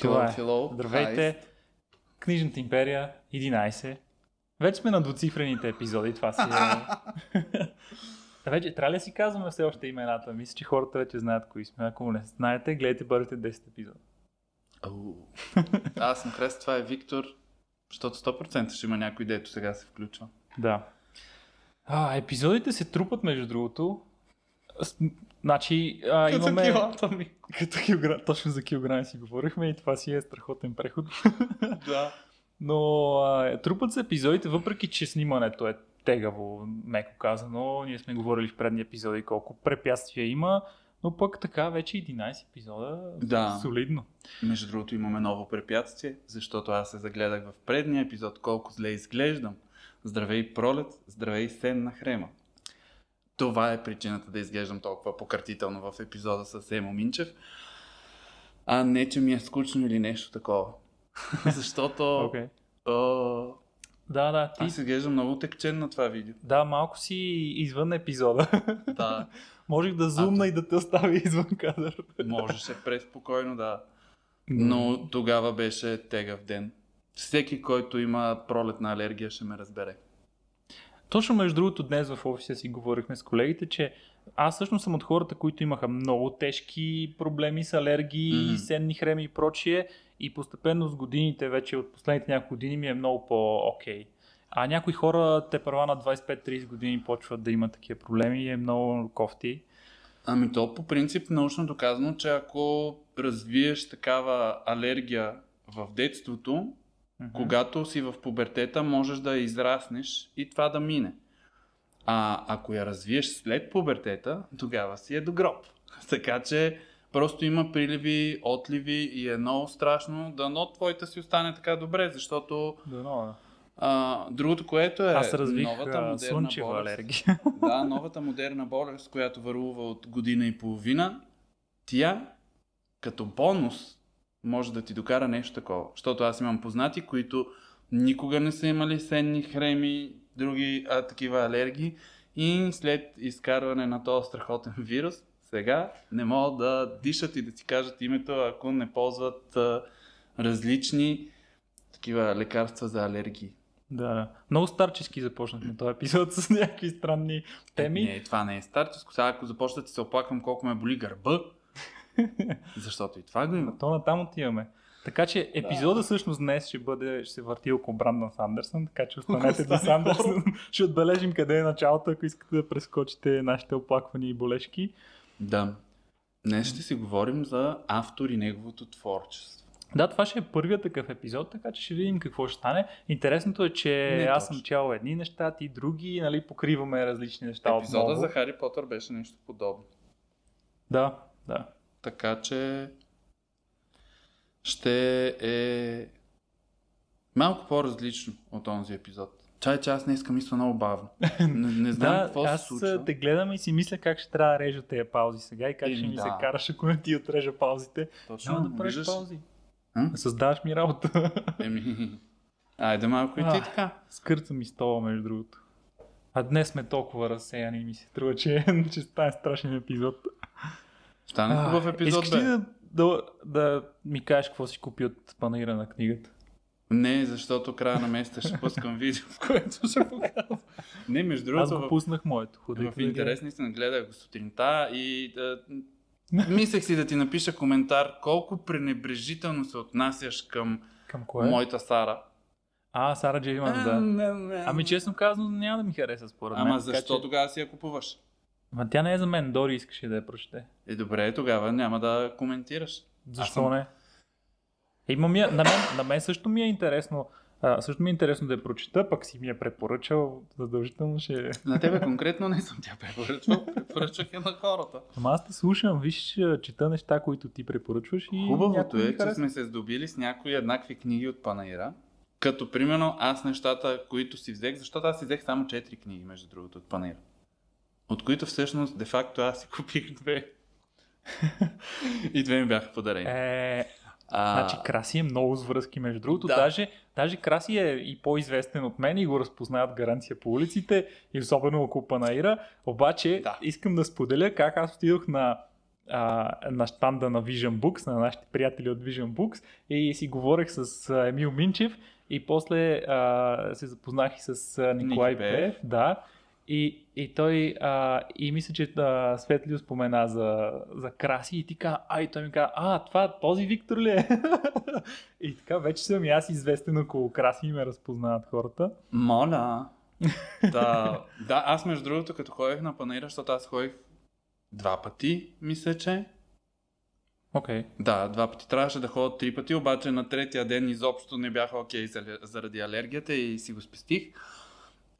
Това е. Hello, Здравейте. hi. Книжната империя 11. Вече сме на двуцифрените епизоди, това си е... Та вече трябва ли да си казваме все още имената? Мисля, че хората вече знаят кои сме. Ако не знаете, гледайте първите 10 епизода. Аз съм Хрест, това е Виктор, защото 100% ще има някой, дето сега се включва. Да. А, епизодите се трупат, между другото. Значи, а, имаме... ми. Като килограм... Точно за килограми си говорихме и това си е страхотен преход. да. Но а, трупат се епизодите, въпреки че снимането е тегаво, меко казано. Ние сме говорили в предни епизоди колко препятствия има, но пък така вече 11 епизода. Да. Солидно. Между другото имаме ново препятствие, защото аз се загледах в предния епизод колко зле изглеждам. Здравей пролет, здравей сен на хрема. Това е причината да изглеждам толкова пократително в епизода с Емо Минчев. А не, че ми е скучно или нещо такова. Защото Окей. о, Да, да, ти. аз изглеждам много текчен на това видео. Да, малко си извън епизода. Да, Можех да зумна и да те оставя извън кадър. можеше преспокойно да. Но тогава беше тегав ден. Всеки, който има пролетна алергия, ще ме разбере. Точно между другото днес в офиса си говорихме с колегите, че аз всъщност съм от хората, които имаха много тежки проблеми с алергии, mm-hmm. сенни хреми и прочие и постепенно с годините, вече от последните няколко години ми е много по-окей. А някои хора те права на 25-30 години почват да имат такива проблеми и е много кофти. Ами то по принцип научно доказано, че ако развиеш такава алергия в детството, Когато си в пубертета, можеш да израснеш и това да мине. А ако я развиеш след пубертета, тогава си е до гроб. Така че просто има приливи, отливи и е много страшно. Дано твоята си остане така добре, защото Дано, да. а, другото, което е Аз развих новата модерна болест. алергия. Да, новата модерна болест, която вървува от година и половина, тя като бонус може да ти докара нещо такова. Защото аз имам познати, които никога не са имали сенни хреми, други а, такива алергии и след изкарване на този страхотен вирус, сега не могат да дишат и да си кажат името, ако не ползват а, различни такива лекарства за алергии. Да. Много старчески започнахме този епизод с някакви странни теми. Не, това не е старческо. Сега ако започна да ти се оплаквам колко ме боли гърба, защото и това го има. То натам отиваме. Така че епизода всъщност днес ще бъде, ще се върти около Брандън Сандърсън, така че останете до Сандърсън. ще отбележим къде е началото, ако искате да прескочите нашите оплаквания и болешки. Да. Днес ще си говорим за автор и неговото творчество. Да, това ще е първият такъв епизод, така че ще видим какво ще стане. Интересното е, че Не аз точно. съм чел едни неща, ти други, нали, покриваме различни неща Епизода отново. за Хари Потър беше нещо подобно. Да, да. Така че ще е малко по-различно от този епизод. Чай, че аз днес мисля много бавно. Не, не знам да, какво се аз случва. а, те гледам и си мисля как ще трябва да режа тези паузи сега и как Еми, ще ми да. се караш, ако не ти отрежа паузите. Точно, Няма да правиш виждаш? паузи. М? Създаваш ми работа. Еми, айде малко и ти А. така. Скърца ми стола, между другото. А днес сме толкова разсеяни и ми се струва, че, че стане страшен епизод. Стане А, хубав епизод, Искаш ли бе. да, да, да ми кажеш какво си купи от панаира на книгата? Не, защото края на месеца ще пускам видео, в което ще показвам. Не, между Аз другото, го в, пуснах моето. Ходи в интерес наистина гледах го сутринта и да, мислех си да ти напиша коментар колко пренебрежително се отнасяш към Към кое? моята Сара. А, Сара Джейман, да. Ами честно казано, няма да ми хареса според мен. Ама защо че- тогава си я купуваш? Ма тя не е за мен, Дори искаше да я прочете. Е, добре, тогава няма да коментираш. Защо съм- не? Има ми, е- на, мен, на мен също ми е интересно. А, също ми е интересно да я прочета, пък си ми е препоръчал, задължително ще... На тебе конкретно не съм тя препоръчвал, препоръчвах я на хората. Ама аз те слушам, виж, чета неща, които ти препоръчваш и Хубавото е, че сме се здобили с някои еднакви книги от Панаира. Като примерно аз нещата, които си взех, защото аз си взех само 4 книги, между другото, от Панаира. От които всъщност, де-факто, аз си купих две. И две ми бяха подарени. Е, а, значи Краси е много с връзки, между другото. Да. Даже, даже Краси е и по-известен от мен и го разпознават гаранция по улиците и особено около Панаира. Обаче Да. искам да споделя как аз отидох на а, на штанда на Vision Books, на нашите приятели от Vision Books и си говорех с а, Емил Минчев и после а, се запознах и с а, Николай. Пев, да. И, и той, а, и мисля, че а, Светлио спомена за, за краси и ти каза, а, и той ми каза, а, това този Виктор ли е? и така, вече съм и аз известен около краси и ме разпознават хората. Моля. да, да, аз между другото, като ходех на панера, защото аз ходих два пъти, мисля, че. Окей. Okay. Да, два пъти. Трябваше да ходя три пъти, обаче на третия ден изобщо не бяха окей okay заради алергията и си го спестих.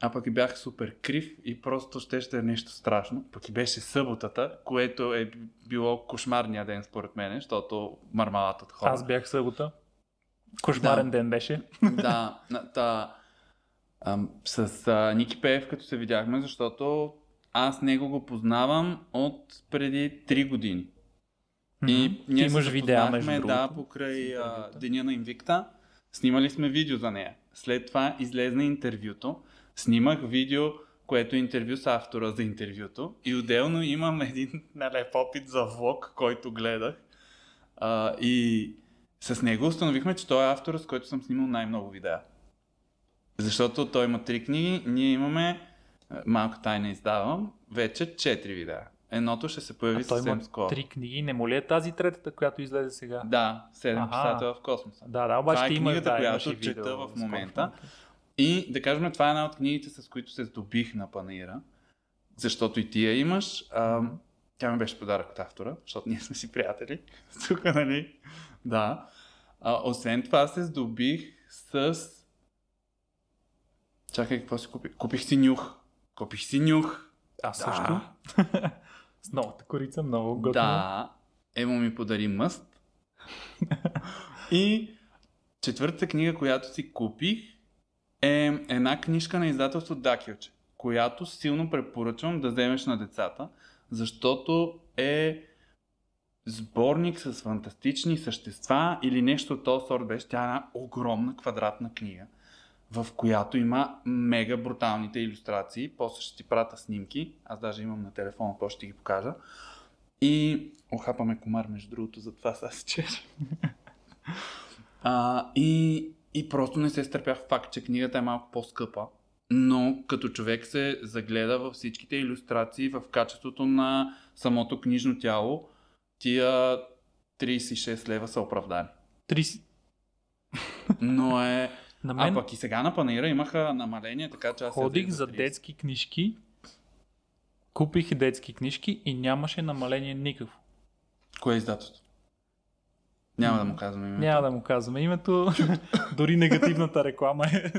А пък и бях супер крив и просто ще ще е нещо страшно. Пък и беше съботата, което е било кошмарния ден според мен, защото мармалата от хора. Аз бях събота. Кошмарен Да. ден беше. да, та, ам, с а, Ники Пеев като се видяхме, защото аз него го познавам от преди 3 години. И Мгм. ние Ти се имаш видеа, между да, покрай а, деня на Инвикта. Снимали сме видео за нея. След това излезна интервюто. Снимах видео, което е интервю с автора за интервюто. И отделно имам един нелеп опит за влог, който гледах. А, и с него установихме, че той е автора, с който съм снимал най-много видеа. Защото той има три книги, ние имаме, а, малка тайна издавам, вече четири видеа. Едното ще се появи А той съвсем скоро. три книги. Не му ли е тази третата, която излезе сега? Да, седем Аха. писател в космоса. Да, да, обаче Това е има, книгата, да, която чета в скоро. И да кажем, това е една от книгите, с които се здобих на панаира, защото и ти я имаш. А, тя ми беше подарък от автора, защото ние сме си приятели. Тук, нали? Да. А, освен това се здобих с... Чакай, какво си купих? Купих си нюх. Купих си нюх. Аз също. С новата корица, много готино. Да. Емо ми подари мъст. И четвъртата книга, която си купих, е една книжка на издателство Дакилче, която силно препоръчвам да вземеш на децата, защото е сборник с фантастични същества или нещо от този сорт беше. Тя е една огромна квадратна книга, в която има мега бруталните иллюстрации. После ще ти прата снимки. Аз даже имам на телефона, после ще ги покажа. И охапаме комар, между другото, затова сега се чеш. а, и, и просто не се стърпях факт, че книгата е малко по-скъпа. Но като човек се загледа във всичките иллюстрации в качеството на самото книжно тяло, тия 36 лева са оправдани. 30... Но е... На А мен пък и сега на панера имаха намаление, така че аз ходих за 30. детски книжки, купих детски книжки и нямаше намаление никакво. Кое е издателство? Няма да му казвам името. Няма да му казваме името, дори негативната реклама е,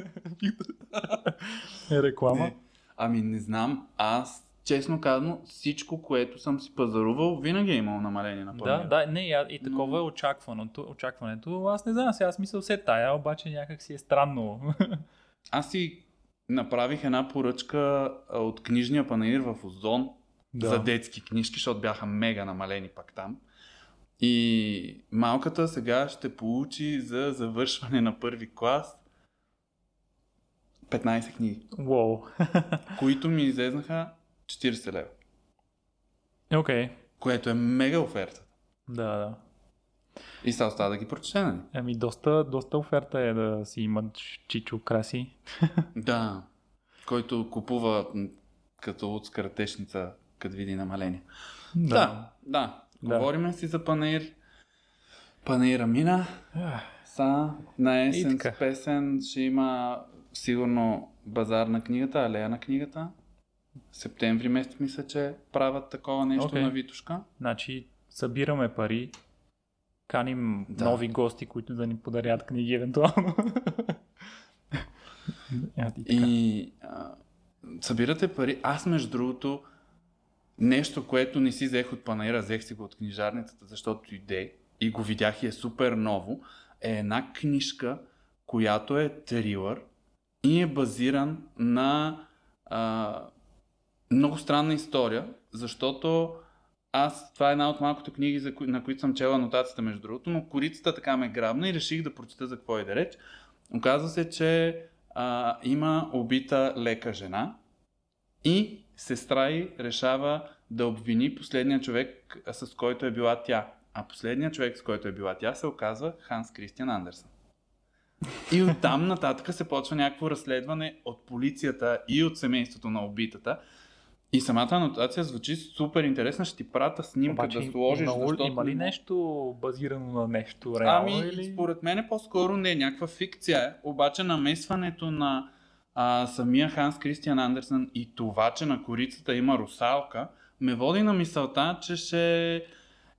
е реклама. Не. Ами не знам. Аз, честно казано, всичко, което съм си пазарувал, винаги е имало намаление на Да, панера. да, не, и, и такова Но- е очакваното, очакването. Аз не знам, сега аз мисля все тая, обаче някак си е странно. Аз си направих една поръчка от книжния панаир в Озон Да. за детски книжки, защото бяха мега намалени пак там. И малката сега ще получи за завършване на първи клас 15 книги, Уоу. които ми излезнаха 40 лева, Окей. което е мега оферта. Да, да. И сега остава да ги прочете, нали? Ами доста, доста оферта е да си имат чичо краси. Да. Който купува като от скаратешница, като види намаление. Да, да. Да. Говориме си за панер. Панера мина. Са, на И есен с песен ще има сигурно базар на книгата, алея на книгата. Септември месец мисля, че правят такова нещо Окей. на Витушка. Значи събираме пари, каним Да. нови гости, които да ни подарят книги евентуално. Така. И а, събирате пари. Аз, между другото, нещо, което не си взех от панаира, взех си го от книжарницата, защото иде и го видях и е супер ново, е една книжка, която е трилър и е базиран на а, много странна история, защото аз, това е една от малкото книги, за кои, на които съм чела анотацията, между другото, но корицата така ме грабна и реших да прочета за какво е да реч. Оказва се, че а, има убита лека жена и сестра й решава да обвини последния човек, с който е била тя. А последният човек, с който е била тя, се оказва Ханс Кристиан Андерсън. И оттам нататък се почва някакво разследване от полицията и от семейството на убитата. И самата анотация звучи супер интересна. Ще ти прата снимка Обаче, да сложиш, има, защото... има ли нещо базирано на нещо реално? Ами, или... според мен е по-скоро не, някаква фикция е. Обаче намесването на а, самия Ханс Кристиан Андерсън и това, че на корицата има русалка, ме води на мисълта, че ще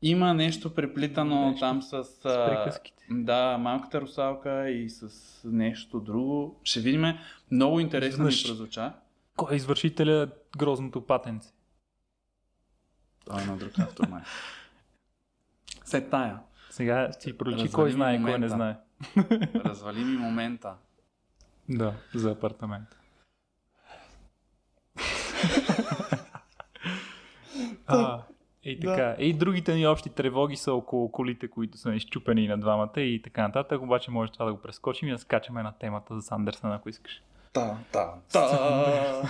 има нещо преплитано Нещо там с... С приказките. Да, малката русалка и с нещо друго. Ще видим. Много интересно ми Изведнъж. прозвуча. Кой е извършителя грозното патенце? Това е на друг автор, май. Се тая. Сега си проличи кой ми знае, кой не момента. знае. Развали ми момента. Да, за апартамент. а, и така. И другите ни общи тревоги са около колите, които са изчупени на двамата и така нататък. Обаче може това да го прескочим и да скачаме на темата за Сандерсън, ако искаш. Та, та, та.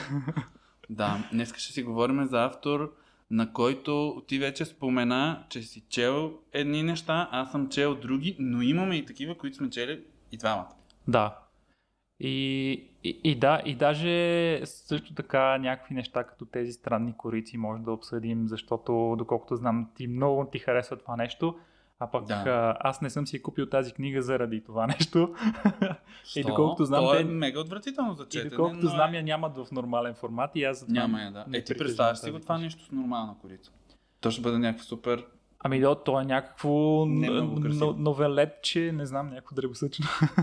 да, днес ще си говорим за автор, на който ти вече спомена, че си чел едни неща, аз съм чел други, но имаме и такива, които сме чели и двамата. Да. И, и, и да, и даже също така някакви неща като тези странни корици може да обсъдим, защото доколкото знам ти много ти харесва това нещо, а пък Да. аз не съм си купил тази книга заради това нещо. И Що? доколкото знам, То е те- мега отвратително за и четене, доколкото но знам е... я нямат в нормален формат и аз затова Няма я, да. Е, ти представяш си го това нещо с нормална корица. То ще бъде някакво супер... Ами да, то е някакво Не много н- красиво. н- новелетче, не знам, някакво дребосъчно.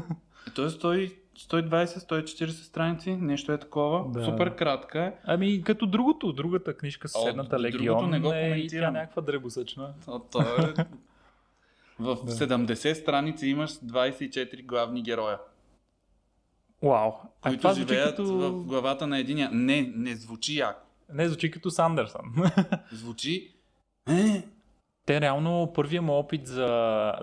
Е, То е 100 120-140 страници, нещо е такова. Да. Супер кратка е. Ами като другото, другата книжка съседната другото Легион не го е и тя някаква дребосъчна. То, е... В Да. 70 страници имаш 24 главни героя. Вау. А които това живеят като... в главата на единия. Не, не звучи яко. Не, звучи като Сандърсън. Звучи... Е, Те реално първия му опит за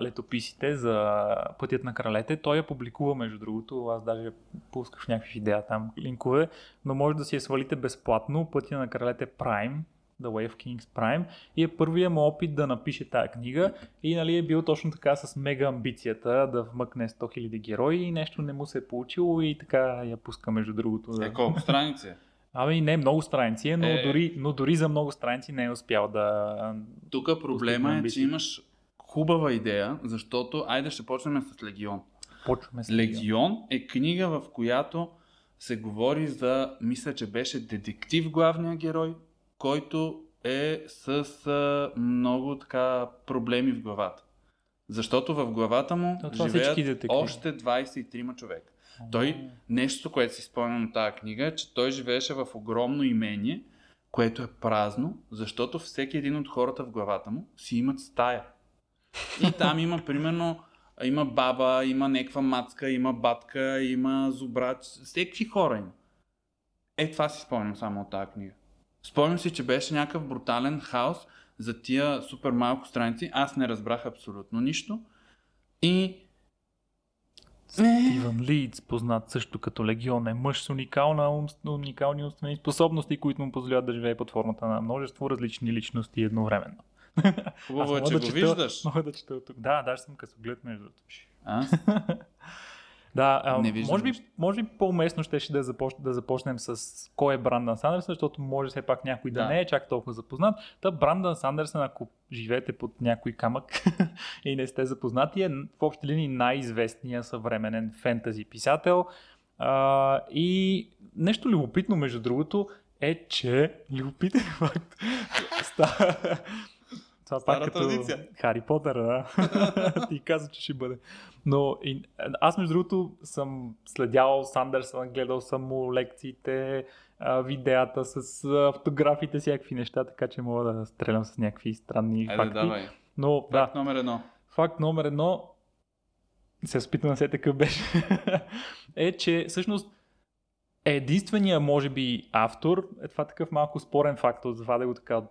летописите, за Пътят на кралете, той я публикува между другото. Аз даже пусках някакви видеа там линкове, но може да си я свалите безплатно. Пътя на кралете Prime, The Way of Kings Prime и е първия му опит да напише тая книга и нали, е бил точно така с мега амбицията да вмъкне 100 000 герои и нещо не му се е получило и така я пуска между другото. Да. е колко страници? Ами не много страници, е, но, Е. дори, но дори за много страници не е успял да... Тук проблема е, че имаш хубава идея, защото айде ще почнем с Легион. Почваме с Легион е книга, в която се говори за, мисля, че беше детектив главния герой, който е с много така проблеми в главата. Защото в главата му живеят още 23 човека. Той, нещо, което си спомням от тази книга, е, че той живееше в огромно имение, което е празно, защото всеки един от хората в главата му си имат стая. И там има, примерно, има баба, има някаква мацка, има батка, има зубрач, всеки хора има. Е, това си спомням само от тази книга. Спомням си, че беше някакъв брутален хаос за тия супер малко страници. Аз не разбрах абсолютно нищо. И Стивън Лидс, познат също като Легион, е мъж с уникална, ум, уникални умствени способности, които му позволяват да живее под формата на множество различни личности едновременно. хубаво е, че мога го да чета- виждаш. Мога да чета от тук. Да, даже съм късоглед между другото. Да, а, Не виждам може, би, може би по-уместно ще, ще да, започнем, да започнем с кой е Брандън Сандърсън, защото може все пак някой да, Да. не е чак толкова запознат. Та Брандън Сандърсън, ако живеете под някой камък и не сте запознати, е в общи линии най-известният съвременен фентази писател. А, и нещо любопитно, между другото, е, че любопитен факт. Ста- Това Стара пак като традиция. Хари Потър, да. Ти каза, че ще бъде. Но и, аз между другото съм следял Сандърсън, гледал съм му лекциите, видеята с автографите, всякакви неща, така че мога да стрелям с някакви странни Айде, факти. давай. Но да, Факт номер едно. факт номер едно, се спитам на се такъв беше, е, че всъщност единствения, може би, автор, е това такъв малко спорен факт, от да го така от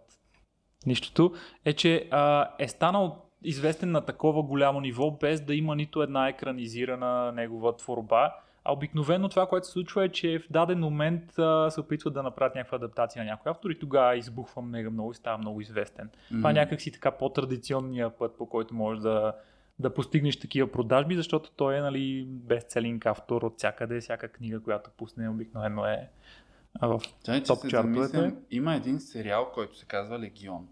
нищото, е, че а, е станал известен на такова голямо ниво, без да има нито една екранизирана негова творба, А обикновено това, което се случва е, че в даден момент а, се опитват да направят някаква адаптация на някой автор и тогава избухва мега много и става много известен. Mm-hmm. Това е някакси така по-традиционния път, по който можеш да, да постигнеш такива продажби, защото той е нали, бестселинг автор от всякъде, всяка книга, която пусне обикновено е в топ чартовете. има един сериал, който се казва Легион.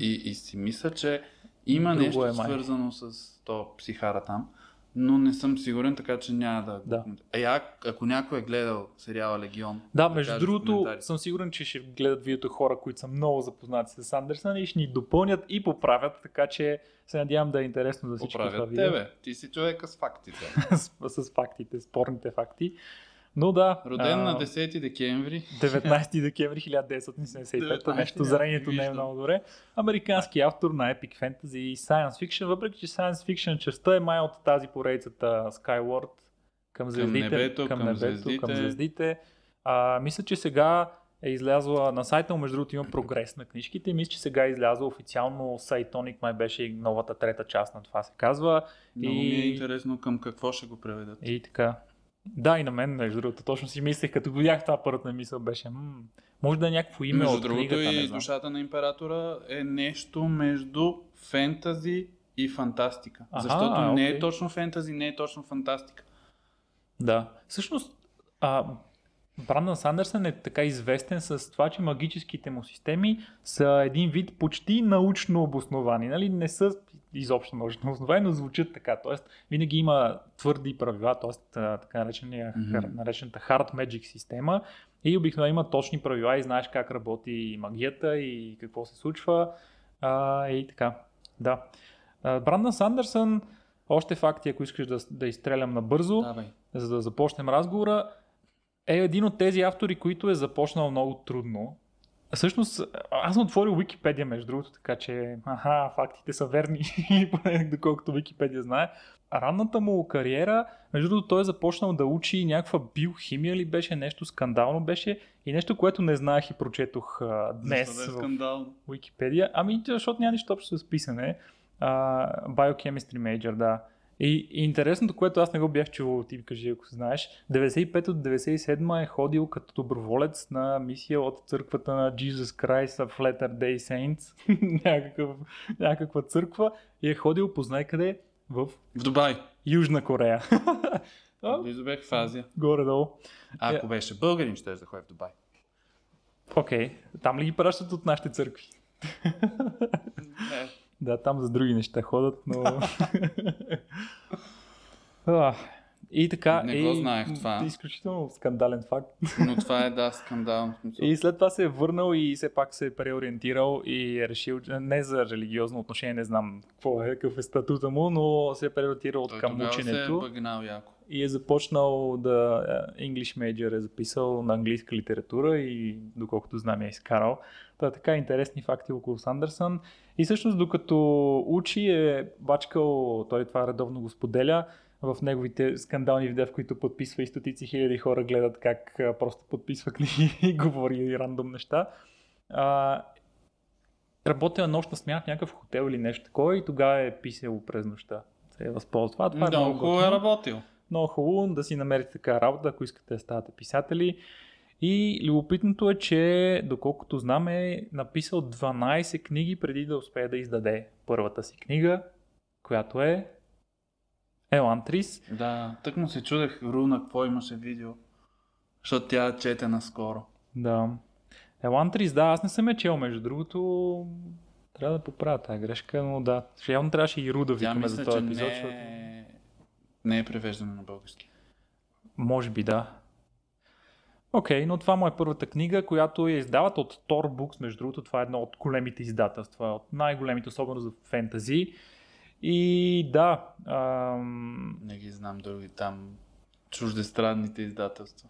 И, и си мисля, че има Друго нещо е, май. свързано с то психара там, но не съм сигурен, така че няма да... Да. Е, а, ако някой е гледал сериала Легион, Да, да между другото, съм сигурен, че ще гледат видеото хора, които са много запознати с Андерсън и ще ни допълнят и поправят, така че се надявам да е интересно за всички това поправят видео. тебе. Ти си човека с фактите. с, с фактите, спорните факти. Но да, Роден а, на 10 декември. 19 декември 1975, 19, нещо зрението не е много добре. Американски автор на Epic Fantasy и Science Fiction, въпреки че Science Fiction частта е май от тази поредицата Skyward към звездите, небето, към небето, звездите. към звездите. А, мисля, че сега е излязла на сайта, му, между другото има прогрес на книжките. Мисля, че сега е излязла официално Cytonic, май беше и новата трета част на това се казва. Много ми е И- интересно към какво ще го преведат. И така. Да, и на мен, между другото, точно си мислех, като видях това първата мисъл, беше, м- може да е някакво име Между от другото книгата, не и знам. Душата на императора е нещо между фентази и фантастика. Аха, Защото не е точно фентази, не е точно фантастика. Да. Всъщност, а, Брандън Сандърсън е така известен с това, че магическите му системи са един вид почти научно обосновани. Нали? Не са изобщо научно обосновани, но звучат така. Тоест, винаги има твърди правила, т.е. така наречения, mm-hmm. наречената Hard Magic система. И обикновено има точни правила и знаеш как работи магията и какво се случва. А, и така. Да. Брандън Сандърсън, още факти, ако искаш да, да изстрелям набързо Давай. за да започнем разговора, е един от тези автори, които е започнал много трудно. Всъщност, аз съм отворил Википедия, между другото, така че, аха, фактите са верни, поне доколкото Википедия знае. Ранната му кариера, между другото, той е започнал да учи някаква биохимия ли беше, нещо скандално беше и нещо, което не знаех и прочетох а, днес Защо да е в? Википедия. Ами, защото няма нищо общо с писане. А, Biochemistry Major, да. И, и интересното, което аз не го бях чувал, ти кажи, ако знаеш, 95 от 97 е ходил като доброволец на мисия от църквата на Jesus Christ of Latter Day Saints, някакъв, някаква църква, и е ходил, познай къде, в В Дубай. Южна Корея. Близо бех в Азия. Горе-долу. Ако беше българин, ще да ходи в Дубай. Окей, там ли ги пращат от нашите църкви? Не. Да, там за други неща ходят, но... И така... Не и, го знаех това. Изключително скандален факт. Но това е, да, скандално. И след това се е върнал и все пак се е преориентирал и е решил, не за религиозно отношение, не знам какво е, какъв е статута му, но се е преориентирал Той към тогава се е ученето бъгнал яко. и е започнал да е, English Major е записал на английска литература и доколкото знам е изкарал. Та е така интересни факти около Сандърсън. И всъщност докато учи е бачкал, той това редовно го споделя, в неговите скандални видеа, в които подписва и стотици хиляди хора гледат как а, просто подписва книги и говори рандом неща. А, работил на нощна смяна в някакъв хотел или нещо такова и тогава е писал през нощта. Се е възползва. Това е Много хубаво е работил. много хубаво да си намерите така работа, ако искате да ставате писатели. И любопитното е, че доколкото знам е написал 12 книги преди да успее да издаде първата си книга, която е Елантрис. Да, тък му се чудех Руна, какво имаше видео. Защото тя чете наскоро. Да. Елантрис, да, аз не съм я чел, между другото. Трябва да поправя тази грешка, но да. Явно трябваше и Руда Тя викаме за този не епизод, защото... е... не е превеждана на български. Може би да. Окей, но това му е първата книга, която я издават от Tor Books, между другото. Това е едно от големите издателства, от най-големите, особено за фентази. И да, ам, Не ги знам други там чуждестранните издателства.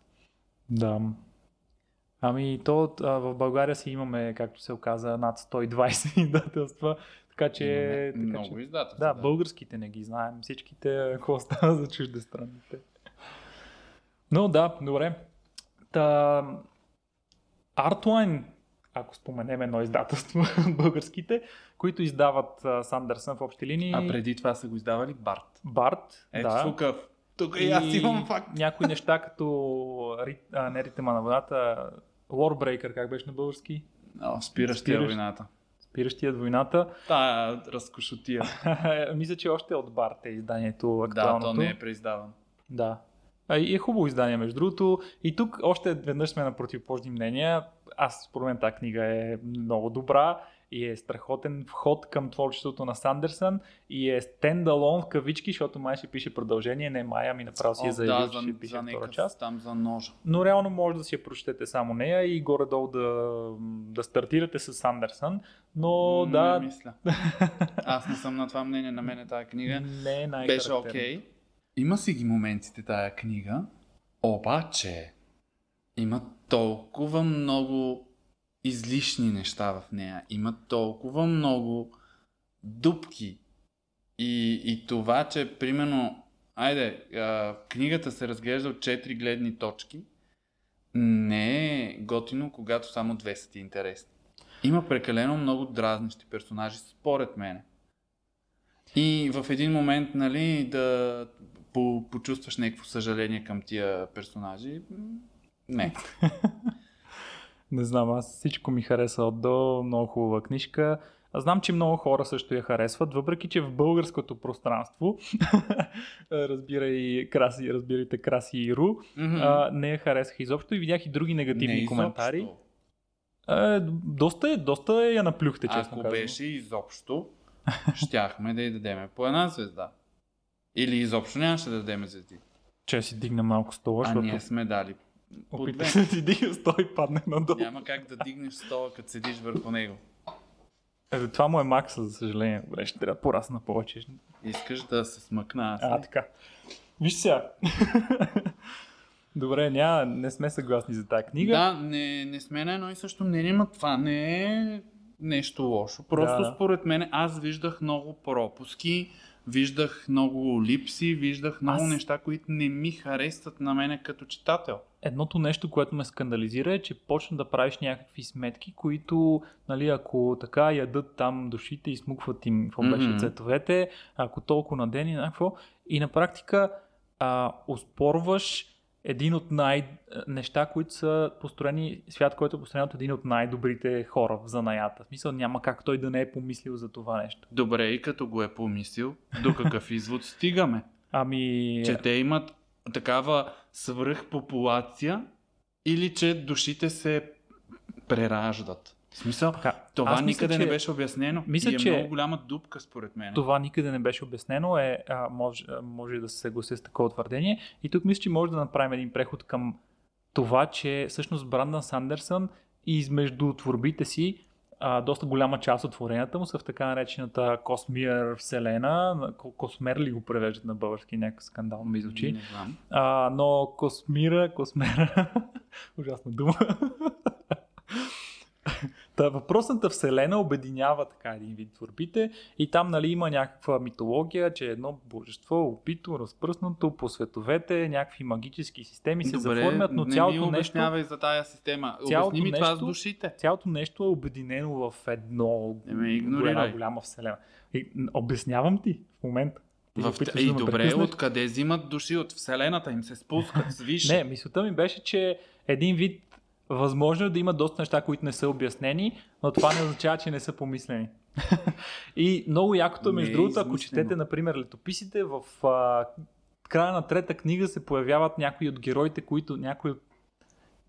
да. Ами то а, в България си имаме, както се оказа, над 120 издателства, така че... Имаме така, много че издателства. да, българските не ги знаем, всичките какво става за чуждестранните. Но да, добре. Та, Artline, ако споменем едно издателство българските, които издават а, Сандърсън в общи линии. А преди това са го издавали Барт. Барт, Ето да. тук Тук и аз имам факт. Някои неща като Ри- а, не ритъма на водата, Warbreaker, как беше на български? О, спиращия Спиращ- войната. Спиращият войната. Тая разкошотия. Мисля, че още от Барт е изданието да, актуалното. то не е преиздаван. Да. И е хубаво издание, между другото. И тук още веднъж сме на противоположни мнения. Аз, според мен, тази книга е много добра и е страхотен вход към творчеството на Сандерсън и е стендалон в кавички, защото май ще пише продължение. Не, Майя ми направо си е О, заявил, да, че за, ще пише за втора част. там за ножа. Но реално може да си я прочетете само нея и горе-долу да, да стартирате с Сандерсън. Но М, да, Не мисля. Аз не съм на това мнение, на мен тази книга не е най беше окей. Има си ги моментите тая книга, обаче има толкова много излишни неща в нея. Има толкова много дупки. И, и това, че примерно, айде, книгата се разглежда от четири гледни точки, не е готино, когато само две са ти интересни. Има прекалено много дразнещи персонажи, според мен. И в един момент, нали, да по- почувстваш някакво съжаление към тия персонажи, не. Не знам, аз всичко ми хареса от до, много хубава книжка. Аз знам, че много хора също я харесват, въпреки че в българското пространство, разбирай краси, разбирайте Краси и Ру, а, не я харесах изобщо и видях и други негативни Не коментари. изобщо. А, доста, е, доста я наплюхте, честно Ако казвам. беше изобщо, щяхме да й дадеме по една звезда. Или изобщо нямаше да дадеме звезди. Че си дигна малко стола, А защото ние сме дали по две. опита се да си дигна стола и падне надолу. Няма как да дигнеш стола, като седиш върху него. Е, това му е макса, за съжаление. Добре, ще трябва да порасна повече. Искаш да се смъкна аз. А, така. Виж сега. Добре, няма, не сме съгласни за тази книга. Да, не, не сме на едно и също мнение, но това не е нещо лошо. Просто Да. според мен аз виждах много пропуски, виждах много липси, виждах много Аз- неща, които не ми харесват на мене като читател. Едното нещо, което ме скандализира е, че почна да правиш някакви сметки, които, нали, ако така ядат там душите и смукват им какво беше Мгм. цветовете, ако толкова на ден и някакво. И на практика а, успорваш един от най... неща, които са построени, свят, който е построен от един от най-добрите хора в занаята. В смисъл няма как той да не е помислил за това нещо. Добре, и като го е помислил, до какъв извод стигаме? Ами... Че те имат такава свръхпопулация или че душите се прераждат. В смисъл, Така, това мисля, никъде че- не беше обяснено. мисля, и е че- много голяма дупка според мен. Това никъде не беше обяснено, е, а, може, може да се съглася с такова твърдение. И тук мисля, че може да направим един преход към това, че всъщност Брандън Сандерсън измежду творбите си а, доста голяма част от творенията му са в така наречената Космир вселена. На- Ко- Космер ли го превеждат на български, някакъв скандал ми звучи. А, но Космира, Космера, ужасна дума. Та въпросната вселена обединява така един вид творбите и там нали има някаква митология, че едно божество опито, разпръснато по световете, някакви магически системи се заформят, но не цялото ми нещо, обяснявай за тая система. цялото Обясни ми това с нещо- душите. цялото нещо е обединено в едно Не ме игнорирай. голяма, голяма вселена. И, обяснявам ти в момента. В... И да добре, откъде взимат души? От Вселената им се спускат, свиш. Не, мисълта ми беше, че един вид възможно е да има доста неща, които не са обяснени, но това не означава, че не са помислени. и много якото, между е другото, ако четете, например, летописите, в а, края на трета книга се появяват някои от героите, които някои от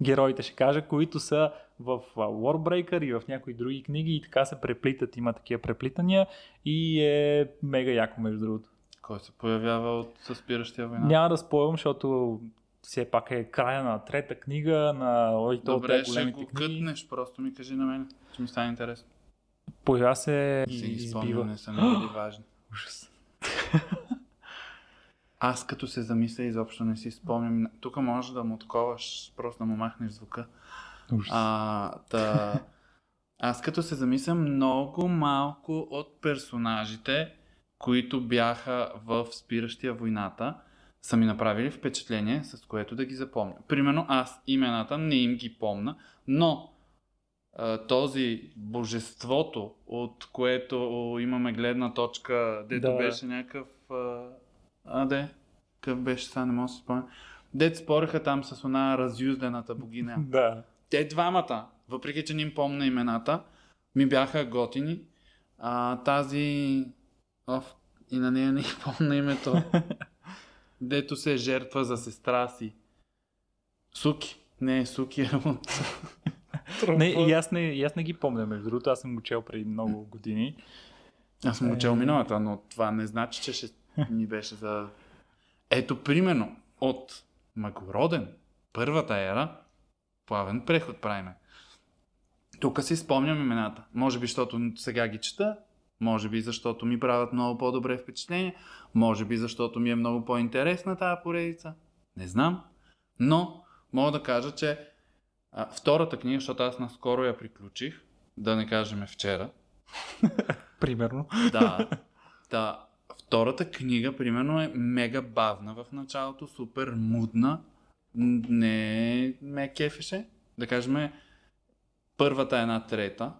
героите, ще кажа, които са в Warbreaker и в някои други книги и така се преплитат, има такива преплитания и е мега яко, между другото. Кой се появява от съспиращия война? Няма да спойвам, защото все пак е края на трета книга, на ой, то Добре, ще го книги. кътнеш, просто ми кажи на мен, че ми стане интересно. Появява се и избива. не са били важни. Ужас. Аз като се замисля, изобщо не си спомням. Тук може да му отковаш, просто да му махнеш звука. Ужас. А, та... Аз като се замисля, много малко от персонажите, които бяха в Спиращия войната, са ми направили впечатление, с което да ги запомня. Примерно аз имената не им ги помна, но този божеството, от което имаме гледна точка, дето Да. беше някакъв... А, де? Какъв беше, сега не мога да си спомня. Дет спореха там с она разюздената богиня. Да. Те двамата, въпреки че не им помня имената, ми бяха готини. А, тази... Оф, и на нея не помня името. Дето се жертва за сестра си. Суки. Не, Суки е от... Не, и аз не, и аз не ги помня, между другото, аз съм го чел преди много години. Аз съм Е. учил миналата, но това не значи, че ще ми беше за... Ето, примерно, от Магороден, първата ера, плавен преход правиме. Тук си спомням имената. Може би, защото сега ги чета, може би, защото ми правят много по-добре впечатление, може би, защото ми е много по-интересна тази поредица. Не знам. Но, мога да кажа, че а, втората книга, защото аз наскоро я приключих, да не кажем вчера, Примерно. да. да. Втората книга, примерно, е мега бавна в началото, супер мудна. Не ме кефеше. Да кажем, първата е една трета,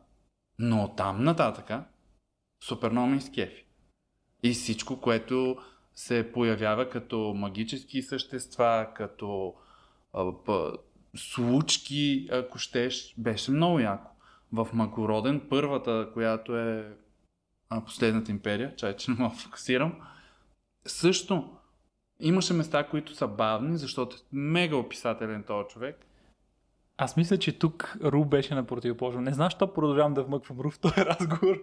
но там нататъка супер много ми изкефи. И всичко, което се появява като магически същества, като а, п, случки, ако щеш, беше много яко. В Магороден, първата, която е а, Последната империя, чай, че не мога фокусирам, също имаше места, които са бавни, защото е мега описателен този човек. Аз мисля, че тук Ру беше на противоположно. Не знам, защо продължавам да вмъквам Ру в този разговор.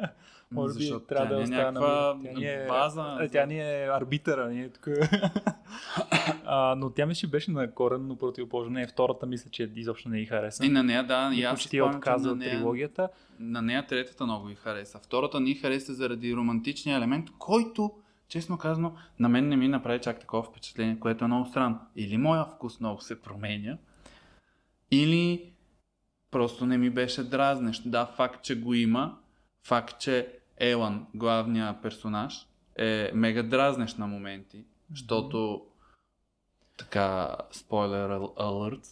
Може би Защото трябва да е остана. някаква Тя ни е, база за- Тя ни е арбитъра. Ни е тук. а, но тя си беше на коренно противоположно. Не, втората мисля, че изобщо не й хареса. И на нея, да, и И аз почти отказа на нея, трилогията. на нея третата много ви хареса. Втората ни хареса заради романтичния елемент, който, честно казано, на мен не ми направи чак такова впечатление, което е много странно. Или моя вкус много се променя, или просто не ми беше дразнещ. Да, факт, че го има, факт, че Елан, главният персонаж, е мега дразнещ на моменти, защото така, спойлер алърт,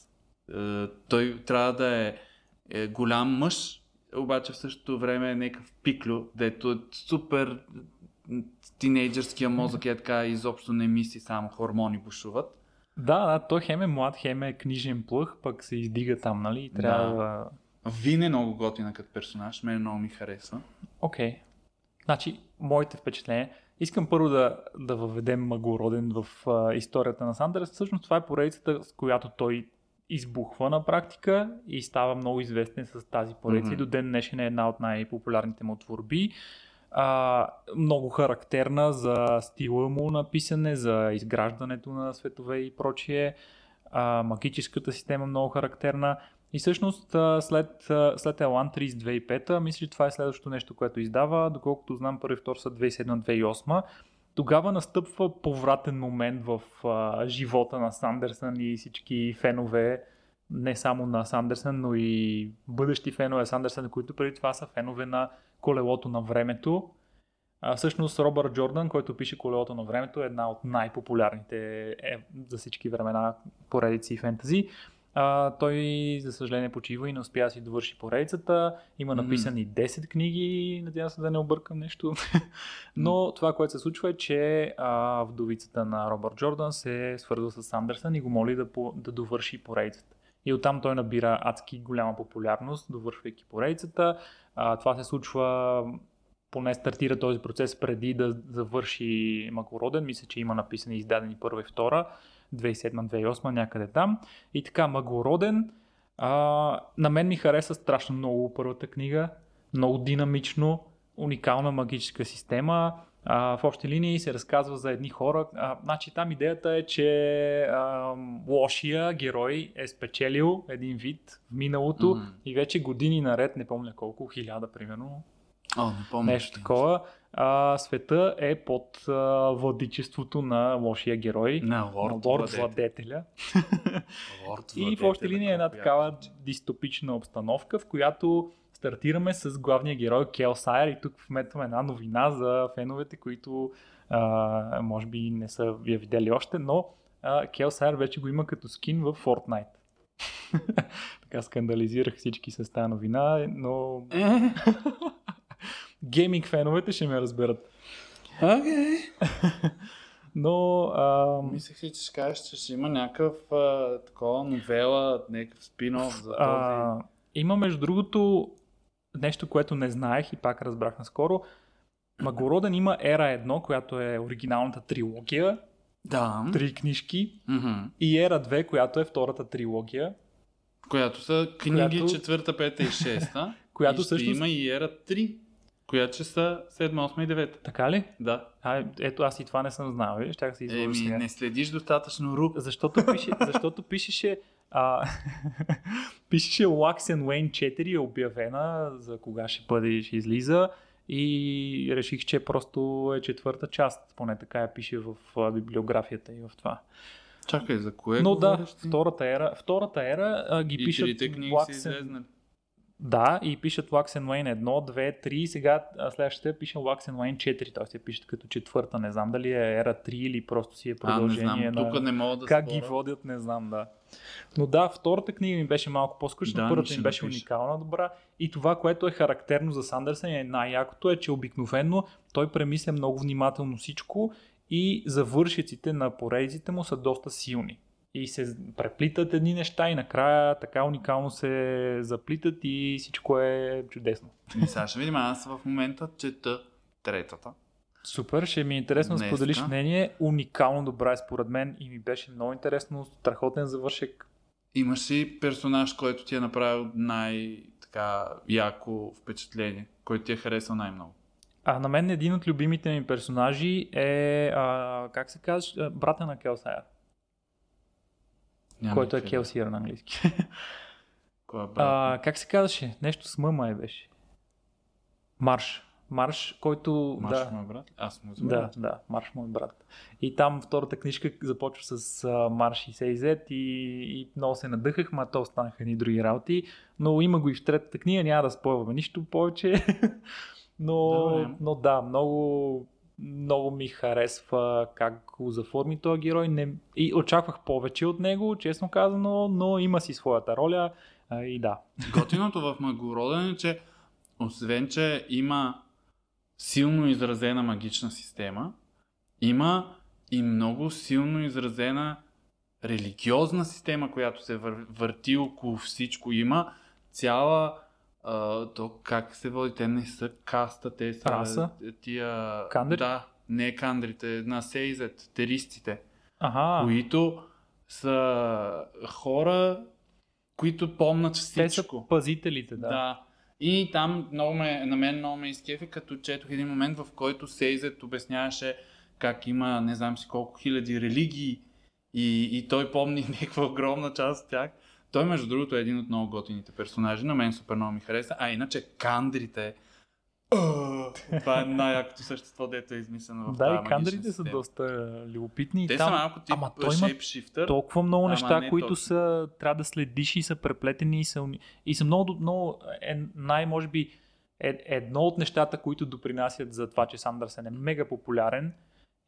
е, той трябва да е, е голям мъж, обаче в същото време е някакъв пиклю, дето е супер тинейджърския мозък е така изобщо не мисли, само хормони бушуват. Да, да, той хем е млад, хем е книжен плъх, пък се издига там, нали? И трябва Да. Вин е много готина като персонаж, мен много ми харесва. Окей. Значи, моите впечатления. Искам първо да, да въведем Магороден в а, историята на Сандърс. Всъщност това е поредицата, с която той избухва на практика и става много известен с тази поредица. Мгм. И до ден днешен е една от най-популярните му творби. А, много характерна за стила му на писане, за изграждането на светове и прочие. А, магическата система много характерна. И всъщност след, след Elantris 2005, мисля, че това е следващото нещо, което издава. Доколкото знам, първи втор са 2007-2008. Тогава настъпва повратен момент в а, живота на Сандерсън и всички фенове, не само на Сандерсън, но и бъдещи фенове Сандерсън, които преди това са фенове на колелото на времето. А, всъщност Робърт Джордан, който пише колелото на времето, е една от най-популярните е, за всички времена поредици и фентази. А, той, за съжаление, почива и не успя да си довърши поредицата. Има написани 10 книги, надявам се да не объркам нещо. Но това, което се случва е, че а, вдовицата на Робърт Джордан се свързва с Сандърсън и го моли да, да довърши поредицата. И оттам той набира адски голяма популярност, довършвайки поредицата. А, това се случва, поне стартира този процес преди да завърши Макороден. Мисля, че има написани издадени първа и втора. 2007-2008, някъде там. И така, Магороден. А, на мен ми хареса страшно много първата книга. Много динамично, уникална магическа система. А, в общи линии се разказва за едни хора. А, значи там идеята е, че а, лошия герой е спечелил един вид в миналото Мгм. и вече години наред, не помня колко, хиляда примерно, О, не помня. нещо такова, а, света е под а, владичеството на лошия герой, На на лорд, лорд Владетел. Владетеля. Лорд И в общи линии е една Владетеля, такава дистопична обстановка, в която стартираме с главния герой Кел Сайер и тук вметваме една новина за феновете, които а, може би не са я видели още, но а, Кел Сайер вече го има като скин в Fortnite. така скандализирах всички с тази новина, но Е, гейминг феновете ще ме разберат. окей. Но а, Мислех си, че ще кажеш, че ще има някакъв а, такова новела, някакъв спин-оф за този. а, има между другото нещо, което не знаех и пак разбрах наскоро. Магороден има Ера 1, която е оригиналната трилогия, Да. три книжки, Мгм. и Ера 2, която е втората трилогия, Която са книги Която- четвърта, пета и шеста. която и всъщност... има и Ера 3, която ще са 7, 8 и 9. Така ли? Да. А, ето аз и това не съм знал, щях се Еми, сега. не следиш достатъчно рук. Защото, пише, защото пишеше а, пишеше Wax and Wayne 4 е обявена за кога ще бъде ще излиза и реших, че просто е четвърта част. Поне така я пише в библиографията и в това. Чакай, за кое Но да, ти? втората ера, втората ера а, ги И пишат Wax and-. Да, и пишат Wax and Wayne 1, 2, 3 и сега следващата пише Wax and Wayne 4, т.е. я пишат като четвърта. Не знам дали е ера 3 или просто си е А, не продължение знам. на... Тук не мога да Как споря. ги водят, не знам, да. Но да, втората книга ми беше малко по-скучна, Да, първата ми беше напиша. уникална, добра. И това, което е характерно за Сандърсън е най-якото е, че обикновено той премисля много внимателно всичко и завършиците на поредиците му са доста силни. И се преплитат едни неща и накрая така уникално се заплитат и всичко е чудесно. Ми, сега ще видим. Аз в момента чета третата. Супер, ще ми е интересно да Днеска. споделиш мнение. Уникално добра е според мен и ми беше много интересно. Страхотен завършек. Имаш ли персонаж, който ти е направил най-така яко впечатление, който ти е харесал най-много? А на мен един от любимите ми персонажи е, а, как се казва, брата на Келсайер, Няма който е. Келсиер на английски. Кой е брат? а, как се казваше? Нещо с мъма е беше. Марш. Марш, който... Маш, да, мой брат? Аз му да, забравя. да, Марш, мой брат. И там втората книжка започва с а, Марш и Сейзет и, и много се надъхах, ма то останаха едни други работи. Но има го и в третата книга, няма да спойваме нищо повече. но, Добре. но да, много, много ми харесва как го заформи този герой. Не, и очаквах повече от него, честно казано, но има си своята роля. А, и да. Готиното в Магороден е, че освен, че има силно изразена магична система, има и много силно изразена религиозна система, която се вър... върти около всичко. Има цяла а, то как се води? Те не са каста, те са Раса? тия... Кандри? Да, не кандрите, на сейзет, теристите Ага, които са хора, които помнат те всичко. са пазителите, да. да. И там много ме, на мен много ме изкефи, като четох един момент, в който Сейзет обясняваше как има не знам си колко хиляди религии и, и той помни някаква огромна част от тях. Той, между другото, е един от много готините персонажи. На мен супер много ми хареса. А иначе кандрите. Това е най-якото същество, дето е измислено в Да, и кандрите са доста любопитни. Те там са малко тип Ама той има толкова много неща, не които точно. са, трябва да следиш и са преплетени и са, и са много, много е, най, може би, е, едно от нещата, които допринасят за това, че Сандърсън е мега популярен,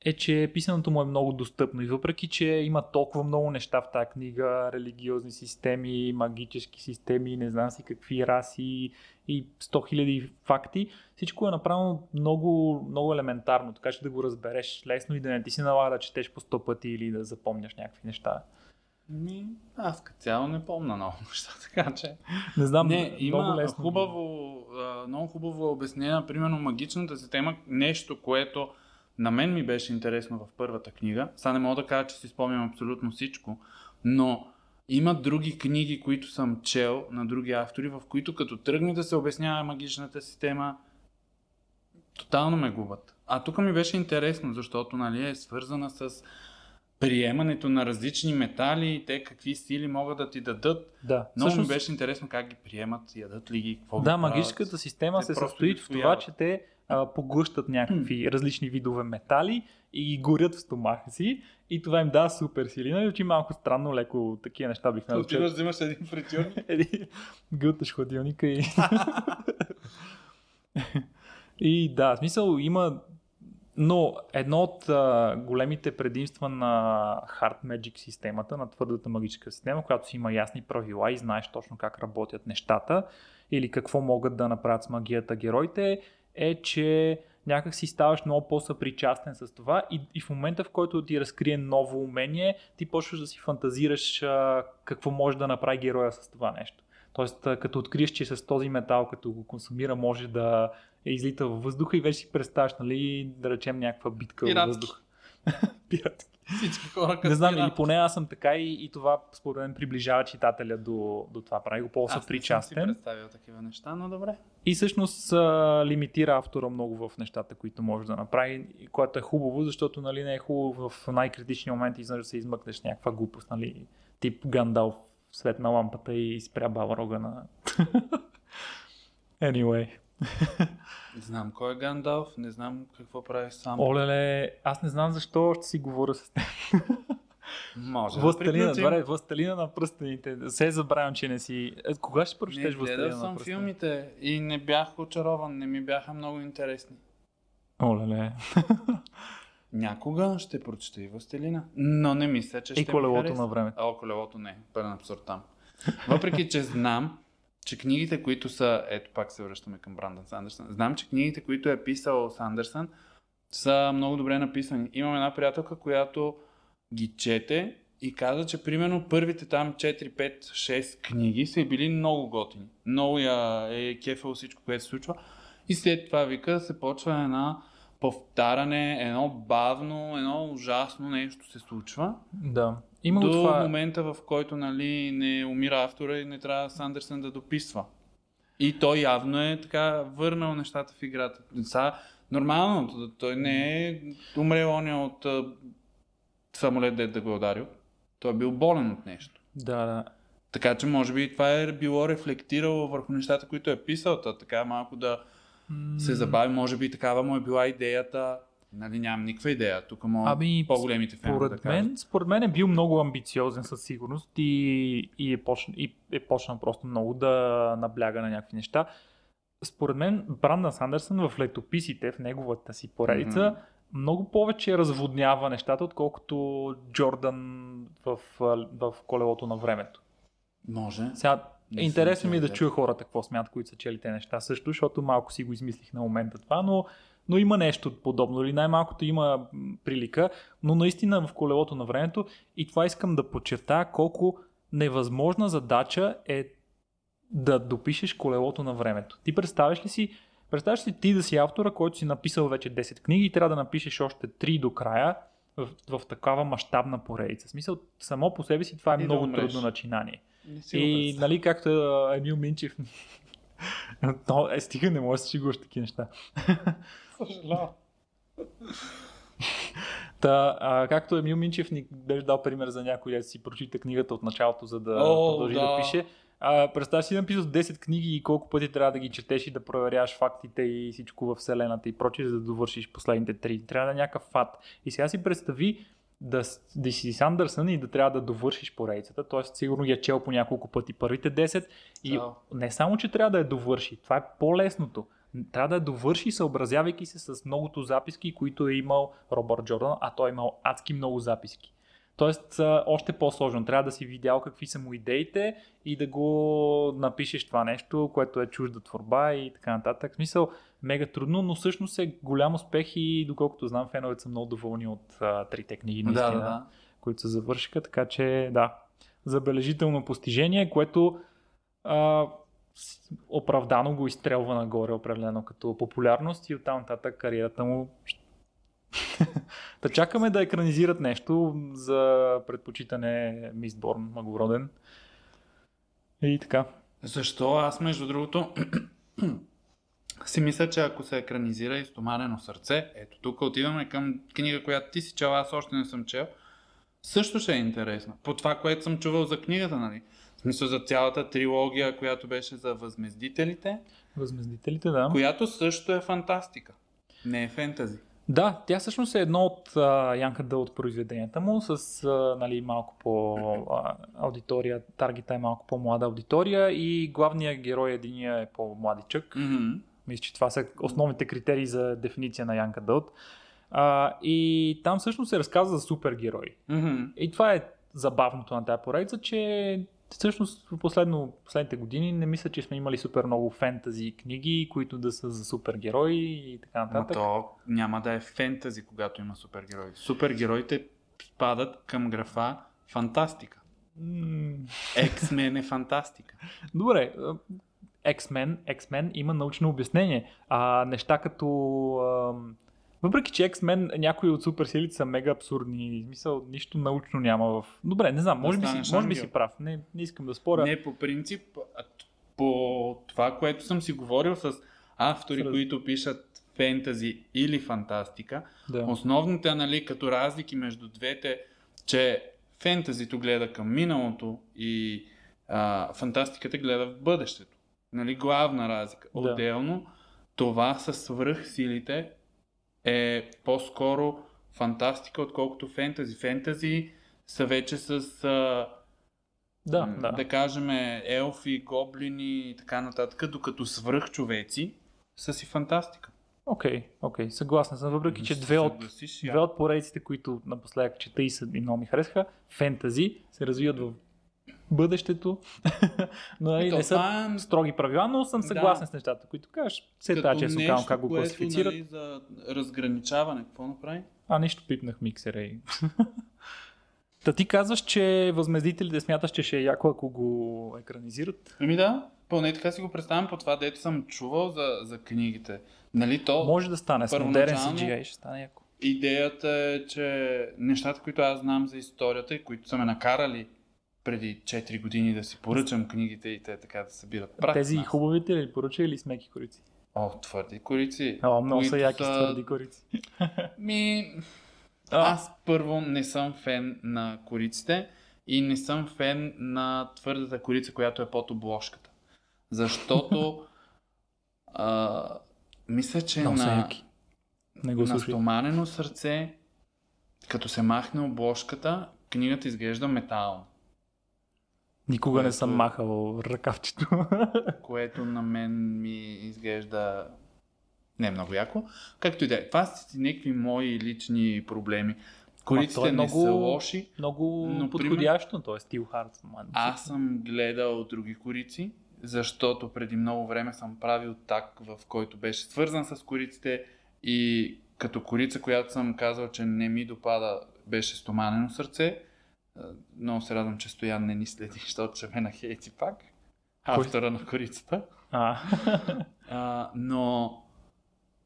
е, че писаното му е много достъпно. И въпреки, че има толкова много неща в тази книга, религиозни системи, магически системи, не знам си какви раси и 100 000 факти, всичко е направено много, много елементарно, така че да го разбереш лесно и да не ти се налага да четеш по 100 пъти или да запомняш някакви неща. Ми, аз като цяло не помна много неща, така че... Не знам, Не, има много лесно. хубаво, а, много хубаво обяснение, примерно магичната система, нещо, което на мен ми беше интересно в първата книга. Сега не мога да кажа, че си спомням абсолютно всичко, но има други книги, които съм чел на други автори, в които като тръгне да се обяснява магичната система, тотално ме губят. А тук ми беше интересно, защото нали, е свързана с приемането на различни метали и те какви сили могат да ти дадат. Да, Много всъщност, ми беше интересно как ги приемат, ядат ли ги, какво да ги правят. магическата система Те се състои в това, че те а, поглъщат някакви различни видове метали и ги горят в стомаха си и това им дава супер сили. Нали, че малко странно, леко такива неща бих назначил. Отиваш, взимаш един фритюрник. Гълташ хладилника и... и да, в смисъл има... Но едно от а, големите предимства на Hard Magic системата, на твърдата магическа система, която си има ясни правила и знаеш точно как работят нещата или какво могат да направят с магията героите, е, че някак си ставаш много по-съпричастен с това и, и в момента, в който ти разкрие ново умение, ти почваш да си фантазираш а, какво може да направи героя с това нещо. Тоест, а, като откриеш, че с този метал, като го консумира, може да излита във въздуха и вече си представяш, нали, да речем някаква битка във Пиратски. въздуха. Пиратски. Всички хора като Не знам, или поне аз съм така и, и това според мен приближава читателя до, до това. Прави го Аз не съм си представил такива неща, но добре. И всъщност а, лимитира автора много в нещата, които може да направи, което е хубаво, защото нали, не е хубаво в най-критични моменти изведнъж да се измъкнеш някаква глупост, нали, тип Гандалф свет на лампата и спря Балрога на... anyway. Не знам кой е Гандалф, не знам какво прави сам. Олеле, аз не знам защо ще си говоря с теб. Може да Властелина, приключим. добре, Властелина на пръстените. Се забравям, че не си... Е, кога ще прочетеш Властелина на съм пръстените? филмите и не бях очарован, не ми бяха много интересни. Олеле. Някога ще прочета и Властелина, но не мисля, че ще И колелото на времето. О, колелото не, пълен абсурд там. Въпреки, че знам, че книгите, които са... Ето пак се връщаме към Брандън Сандърсън. Знам, че книгите, които е писал Сандърсън, са много добре написани. Имам една приятелка, която ги чете и каза, че примерно първите там 4, 5, 6 книги са били много готини. Много я е кефало всичко, което се случва. И след това вика се почва една повтаряне, едно бавно, едно ужасно нещо се случва. Да. Има до това... момента, в който нали, не умира автора и не трябва Сандърсън да дописва. И той явно е така върнал нещата в играта. Са, нормално, той не е умрел оня от а, самолет, де да го е ударил. Той е бил болен от нещо. Да, да. Така че може би това е било рефлектирало върху нещата, които е писал. Та, така малко да се забави. Може би такава му е била идеята. Нали, нямам никаква идея. Тук мога Ами, по-големите фенове Според да мен, според мен е бил много амбициозен със сигурност и, и, е почна, и е почнал просто много да набляга на някакви неща. Според мен Брандън Сандърсън в летописите, в неговата си поредица, Мгм. много повече разводнява нещата, отколкото Джордан в, в колелото на времето. Може. Сега, Не интересно ми е да чуя хората какво смятат, които са чели те неща също, защото малко си го измислих на момента това, но, но има нещо подобно, или най-малкото има прилика, но наистина в колелото на времето и това искам да подчертая колко невъзможна задача е да допишеш колелото на времето. Ти представяш ли си, представяш ли ти да си автора, който си написал вече 10 книги и трябва да напишеш още 3 до края в, в такава мащабна поредица. В смисъл, само по себе си това е И да много умреш. трудно начинание. И нали както Емил Минчев То, е, стига, не можеш да си шегуваш такива неща. Съжалявам. Та, а, както Емил Минчев ни беше дал пример за някой, да си прочита книгата от началото, за да О, продължи да. да. пише. А, представя си да написал 10 книги и колко пъти трябва да ги четеш и да проверяваш фактите и всичко в Вселената и прочие, за да довършиш последните три. Трябва да е някакъв фат. И сега си представи да, да си Сандърсън и да трябва да довършиш поредицата. Т.е. сигурно ги е чел по няколко пъти първите 10 и Да. не само, че трябва да я довърши, това е по-лесното. Трябва да я довърши, съобразявайки се с многото записки, които е имал Робърт Джордан, а той е имал адски много записки. Тоест, още по-сложно. Трябва да си видял какви са му идеите и да го напишеш това нещо, което е чужда творба и така нататък. В смисъл, мега трудно, но всъщност е голям успех и доколкото знам, феновете са много доволни от а, трите книги, Да, наистина, да, да. които се завършиха, така че да, забележително постижение, което а, оправдано го изстрелва нагоре определено като популярност и оттам нататък кариерата му да чакаме да екранизират нещо за предпочитане Мистборн, Магороден. И така. Защо? Аз, между другото, си мисля, че ако се екранизира изтомарено сърце, ето тук отиваме към книга, която ти си чел, аз още не съм чел, също ще е интересно. По това, което съм чувал за книгата, нали? Смисъл за цялата трилогия, която беше за възмездителите, Възмездителите, да. която също е фантастика. Не е фентази. Да, тя всъщност е едно от а, Янка Дъл от произведенията му с а, нали, малко по а, аудитория, таргета е малко по-млада аудитория и главният герой единия е по-младичък. Мгм. Мисля, че това са основните критерии за дефиниция на Янка Дълт. А, и там всъщност се разказва за супергерои. Мгм. И това е забавното на тази поредица, че всъщност в последно, последните години не мисля, че сме имали супер много фентази книги, които да са за супергерои и така Но нататък. то няма да е фентази, когато има супергерои. Супергероите спадат към графа фантастика. X-Men е фантастика. Добре, а, X-Men, X-Men има научно обяснение. А неща като... ам, Въпреки, че X-Men, някои от суперсилите са мега абсурдни. В Смисъл, нищо научно няма в... Добре, не знам, Да може, би, станеш си, може би си прав. Не, не искам да споря. Не, по принцип, по това, което съм си говорил с автори, С- които пишат фентази или фантастика, Да. основните, нали, като разлики между двете, че фентазито гледа към миналото и а, фантастиката гледа в бъдещето. Нали, главна разлика. Да. Отделно, това с свръхсилите е по-скоро фантастика, отколкото фентази. Фентази са вече с а, Да, м, да. да кажем елфи, гоблини и така нататък, докато свръхчовеци са си фантастика. Окей, окей, съгласен съм. Въпреки, че две от, две от поредиците, които напоследък чета и, са, и много ми харесаха, фентази, се развиват в бъдещето. но нали, Ето, не са това е строги правила, но съм Да. съгласен с нещата, които кажеш. Все тази, честно нещо, казвам, как го класифицират. Нали, за разграничаване. Какво направи? А, нищо пипнах миксера и... Та ти казваш, че възмездителите смяташ, че ще е яко, ако го екранизират? Ами да, поне така си го представям по това, дето съм чувал за, за книгите. Нали то, Може да стане с модерен CGI, ще стане яко. идеята е, че нещата, които аз знам за историята и които са ме накарали преди 4 години да си поръчам книгите и те така да събират прах. Тези нас. хубавите ли поръча или с меки корици? О, твърди корици. О, много са яки с твърди корици. Ми, А, аз първо не съм фен на кориците и не съм фен на твърдата корица, която е под обложката. Защото а, мисля, че много са на. Не го на стоманено сърце, като се махне обложката, книгата изглежда метално. Никога не което съм е- махал ръкавчето. което на мен ми изглежда не много яко. Както и да е. Това са си някакви мои лични проблеми. Кориците е не са лоши. Много Но, подходящо, т.е. стил хард. Аз съм гледал други корици, защото преди много време съм правил так, в който беше свързан с кориците и като корица, която съм казал, че не ми допада, беше стоманено сърце. Е, Много се радвам, че Стоян не ни следи, защото ще ме нахейти пак. Автора на корицата. А, А, но,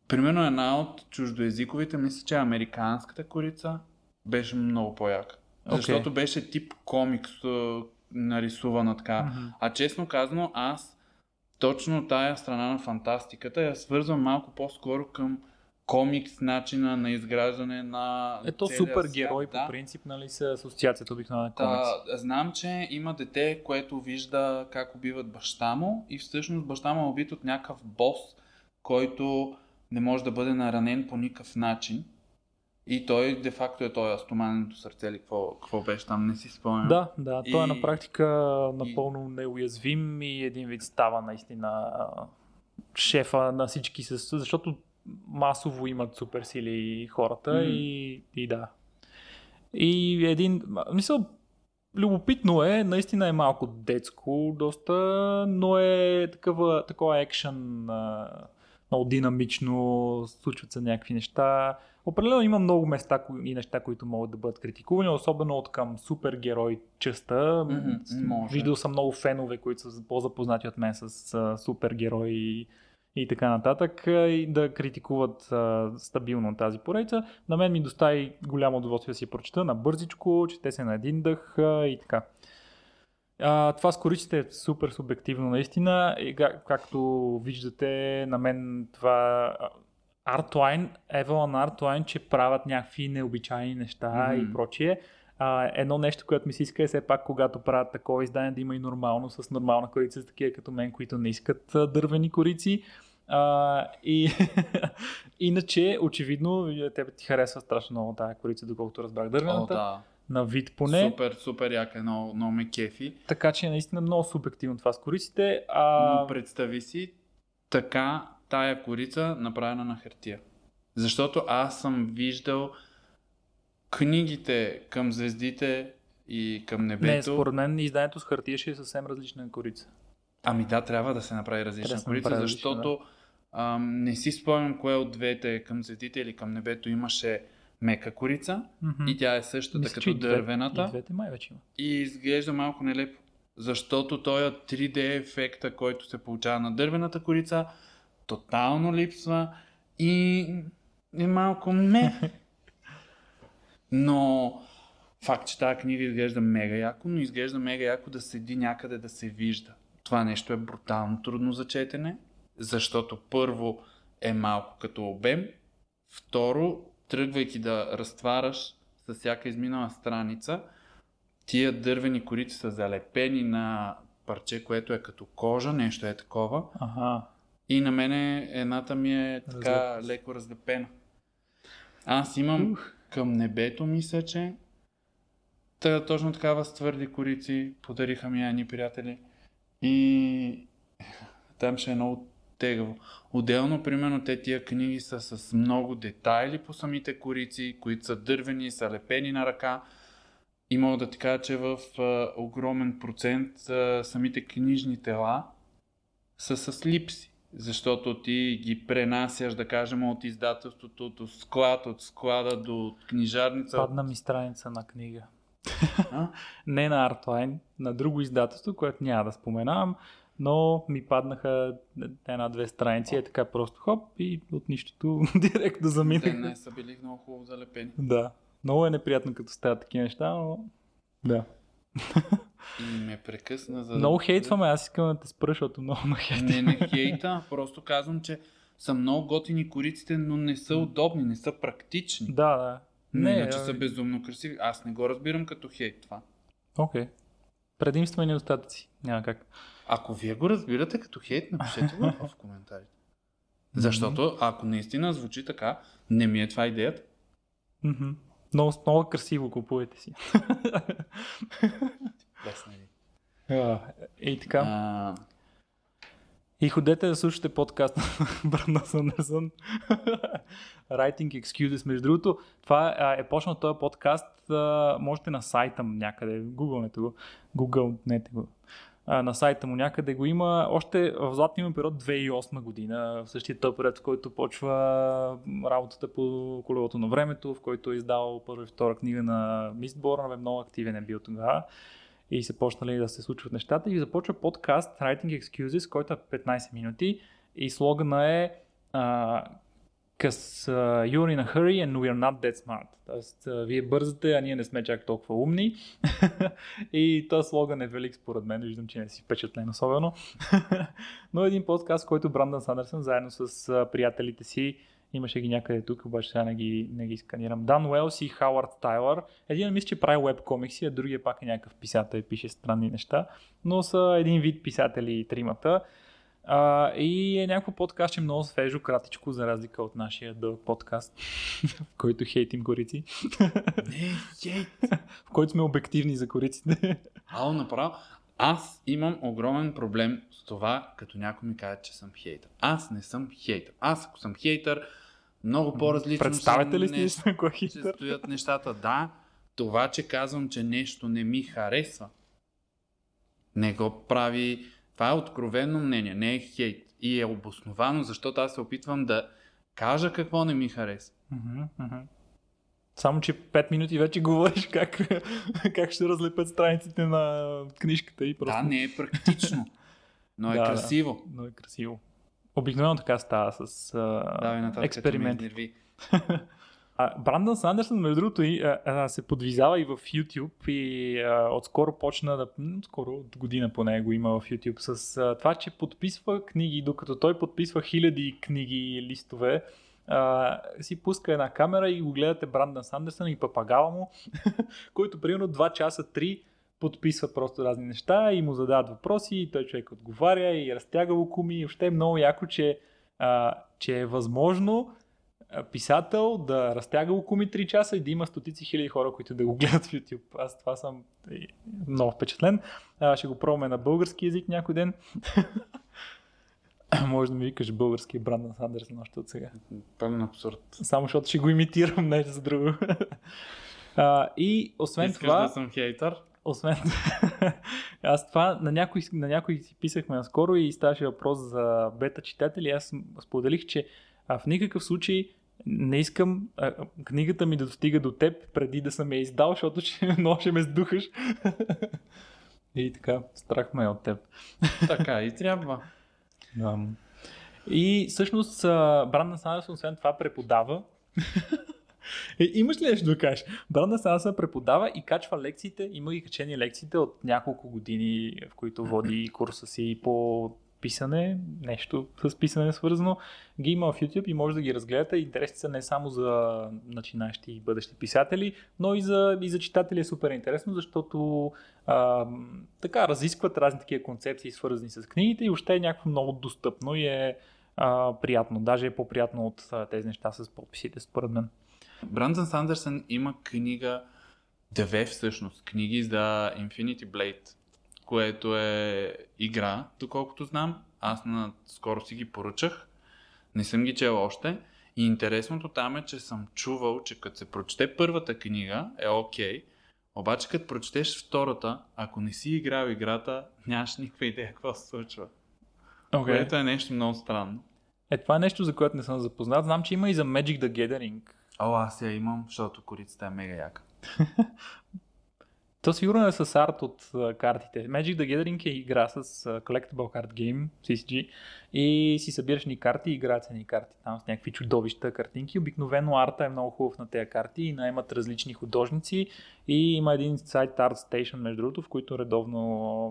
примерно една от чуждоязиковите, мисля, че американската корица беше много по-яка. Окей. Защото беше тип комикс, нарисувана така. Мгм. А честно казано, аз точно тая страна на фантастиката я свързвам малко по-скоро към комикс начина на изграждане на Ето супергерой свят, да. по принцип, нали са асоциацията обикновена на комикс. Та, знам, че има дете, което вижда как убиват баща му и всъщност баща му е убит от някакъв бос, който не може да бъде наранен по никакъв начин. И той де-факто е той стоманеното сърце или какво, какво беше там, не си спомням. Да, да, той е И- на практика напълно неуязвим и един вид става наистина шефа на всички, с, защото масово имат суперсили хората М. и, и да. И един, мисъл, любопитно е, наистина е малко детско доста, но е такава, такова екшен, много динамично, случват се някакви неща. Определено има много места и неща, които могат да бъдат критикувани, особено от към супергерой частта. Може. Виждал съм много фенове, които са по-запознати от мен с супергерои и, така нататък, и да критикуват а, стабилно тази поредица. На мен ми достави голямо удоволствие да си прочета на бързичко, чете се на един дъх а, и така. А, това с кориците е супер субективно наистина. И, как, както виждате, на мен това Artline, Evelyn Artline, че правят някакви необичайни неща Мгм. и прочие. А, едно нещо, което ми се иска е все пак, когато правят такова издание, да има и нормално, с нормална корица, с такива като мен, които не искат дървени корици. А, и иначе, очевидно, тебе ти харесва страшно много тази корица, доколкото разбрах О, дървената. да. На вид поне. Супер, супер яка, много, много ме кефи. Така че наистина много субективно това с кориците. А... Но представи си така тая корица направена на хартия. Защото аз съм виждал книгите към звездите и към небето. Не, според мен изданието с хартия ще е съвсем различна корица. Ами да, трябва да се направи различна да корица, направи защото ам, не си спомням кое от двете към звездите или към небето имаше мека корица Мгм. и тя е същата Мисля, като дървената И двете май вече има. и изглежда малко нелепо. Защото той 3D ефекта, който се получава на дървената корица, тотално липсва и е малко ме. Но факт, че тази книга изглежда мега яко, но изглежда мега яко да седи някъде да се вижда. Това нещо е брутално трудно за четене, защото първо е малко като обем, второ, тръгвайки да разтваряш с всяка изминала страница, тия дървени корици са залепени на парче, което е като кожа, нещо е такова. Ага. И на мене едната ми е така Разлепва се. леко разлепена. Аз имам Ух. Към небето, мисля, че Та, точно такава с твърди корици подариха ми едни приятели. И там ще е много тегаво. Отделно, примерно, те тия книги са с много детайли по самите корици, които са дървени, са лепени на ръка. И мога да ти кажа, че в а, огромен процент а, самите книжни тела са с липси. Защото ти ги пренасяш, да кажем, от издателството до склад, от склада до книжарница. Падна ми страница на книга. А? Не на Artline, на друго издателство, което няма да споменавам, но ми паднаха една-две страници, е така просто хоп и от нищото директно Те заминах. не са били много хубаво залепени. Да. Много е неприятно като стават такива неща, но да. И ме прекъсна за... Много хейтваме, аз искам да те спра, защото много ме хейтваме. Не, не хейта, просто казвам, че са много готини кориците, но не са удобни, не са практични. Да, да. Не, Не, иначе а- са безумно красиви. Аз не го разбирам като хейт това. Окей. Предимства и недостатъци. Няма как. Ако вие го разбирате като хейт, напишете го в коментарите. Защото ако наистина звучи така, не ми е това идеята. Мгм. Много, много красиво купувайте си. Лесна идея. А, И така. А, И ходете да слушате подкаста на Брандън Сандерсън. Writing Excuses. Между другото, това а, е почнал този подкаст. Можете на сайта някъде. Гугълнете го. Гугълнете го. На сайта му някъде го има. Още в златния период 2008 година. В същия този период, в който почва работата по колелото на времето, в който е издал първа и втора книга на Мистборн. Много активен е бил тогава и са почнали да се случват нещата и започва подкаст Writing Excuses, който е 15 минути и слогана е Cause uh, you're in a hurry and we're not that smart. Тоест, uh, вие бързате, а ние не сме чак толкова умни. и този слоган е велик според мен. Виждам, че не си впечатлен особено. Но един подкаст, който Брандън Сандърсън заедно с uh, приятелите си Имаше ги някъде тук, обаче сега не ги, не ги сканирам. Дан Уелс и Хауърд Тайлър. Един мисля, че прави веб комикси, а другия пак е някакъв писател и пише странни неща. Но са един вид писатели и тримата. А, и е някакво подкаст, че е много свежо, кратичко, за разлика от нашия дълъг подкаст, в който хейтим корици, не, хейт. в който сме обективни за кориците. Ало, направо. Аз имам огромен проблем с това, като някой ми каже, че съм хейтър. Аз не съм хейтър. Аз ако съм хейтър, много по-различно Представете ли нещо, нещо, кой че хейтър? стоят нещата. Да, това, че казвам, че нещо не ми харесва, не го прави... Това е откровено мнение, не е хейт. И е обосновано, защото аз се опитвам да кажа какво не ми мгм. Само, че 5 минути вече говориш как, как ще разлепят страниците на книжката и просто... Да, не е практично, но е Да, да. красиво. Но е красиво. Обикновено така става с а, Давай нататък, Брандън Сандерсън, между другото, се подвизава и в YouTube и отскоро почна да... Скоро, от година поне го има в YouTube, с това, че подписва книги, докато той подписва хиляди книги и листове, си пуска една камера и го гледате Брандън Сандерсън и папагала му, който примерно 2 часа, 3 подписва просто разни неща и му задават въпроси и той човек отговаря и разтяга лукуми и въобще е много яко, че, а, че е възможно писател да разтяга лукуми 3 часа и да има стотици хиляди хора, които да го гледат в YouTube. Аз това съм е, много впечатлен. А, ще го пробваме на български язик някой ден. Може да ми викаш български Брандън Сандерсън още от сега. Пълен абсурд. Само защото ще го имитирам, не за друго. А, и освен Искаш това... да съм хейтър? Освен аз това на някой, на някой си писахме наскоро и ставаше въпрос за бета читатели. Аз споделих, че а в никакъв случай не искам а, книгата ми да достига до теб преди да съм я издал, защото ще, много ще ме сдухаш. и така, страх ме е от теб. Така и трябва. Um, и всъщност Брандън Сандерсон освен това преподава. е, имаш ли нещо да кажеш? Брандън Сандерсон преподава и качва лекциите, има ги качени лекциите от няколко години, в които води курса си по писане, нещо с писане свързано, ги има в YouTube и може да ги разгледате. Интересни са не само за начинащи и бъдещи писатели, но и за, и за читатели е супер интересно, защото а, така разискват разни такива концепции, свързани с книгите и още е някакво много достъпно и е а, приятно. Даже е по-приятно от а, тези неща с подписите, според мен. Брандън Сандърсън има книга, две всъщност, книги за Infinity Blade, което е игра, доколкото знам. Аз на скоро си ги поръчах. Не съм ги чел още. И интересното там е, че съм чувал, че като се прочете първата книга е окей, okay, обаче като прочетеш втората, ако не си играл играта, нямаш никаква идея какво се случва. Okay. Което е нещо много странно. Е, това е нещо, за което не съм запознат. Знам, че има и за Magic the Gathering. О, аз я имам, защото корицата е мега яка. То сигурно е с арт от uh, картите. Magic the Gathering е игра с uh, Collectible Card Game, CCG, и си събираш ни карти и играят ни карти там с някакви чудовища картинки. Обикновено арта е много хубав на тези карти и наемат различни художници и има един сайт Art Station, между другото, в който редовно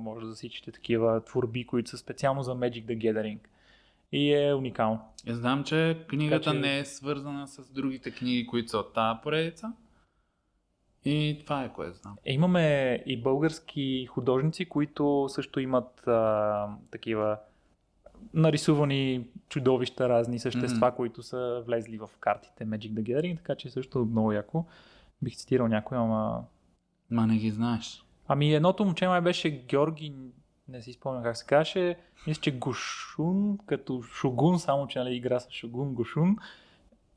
може да засичате такива творби, които са специално за Magic the Gathering. И е уникално. Я знам, че книгата така, че... не е свързана с другите книги, които са от тази поредица. И това е което знам. Е, имаме и български художници, които също имат а, такива нарисувани чудовища, разни същества, mm-hmm. които са влезли в картите Magic the Gathering, така че също много яко. Бих цитирал някой, ама... Ма не ги знаеш. Ами едното момче май беше Георги, не си спомням как се казваше, мисля, че Гошун, като Шогун, само че нали, игра с Шогун, Гошун.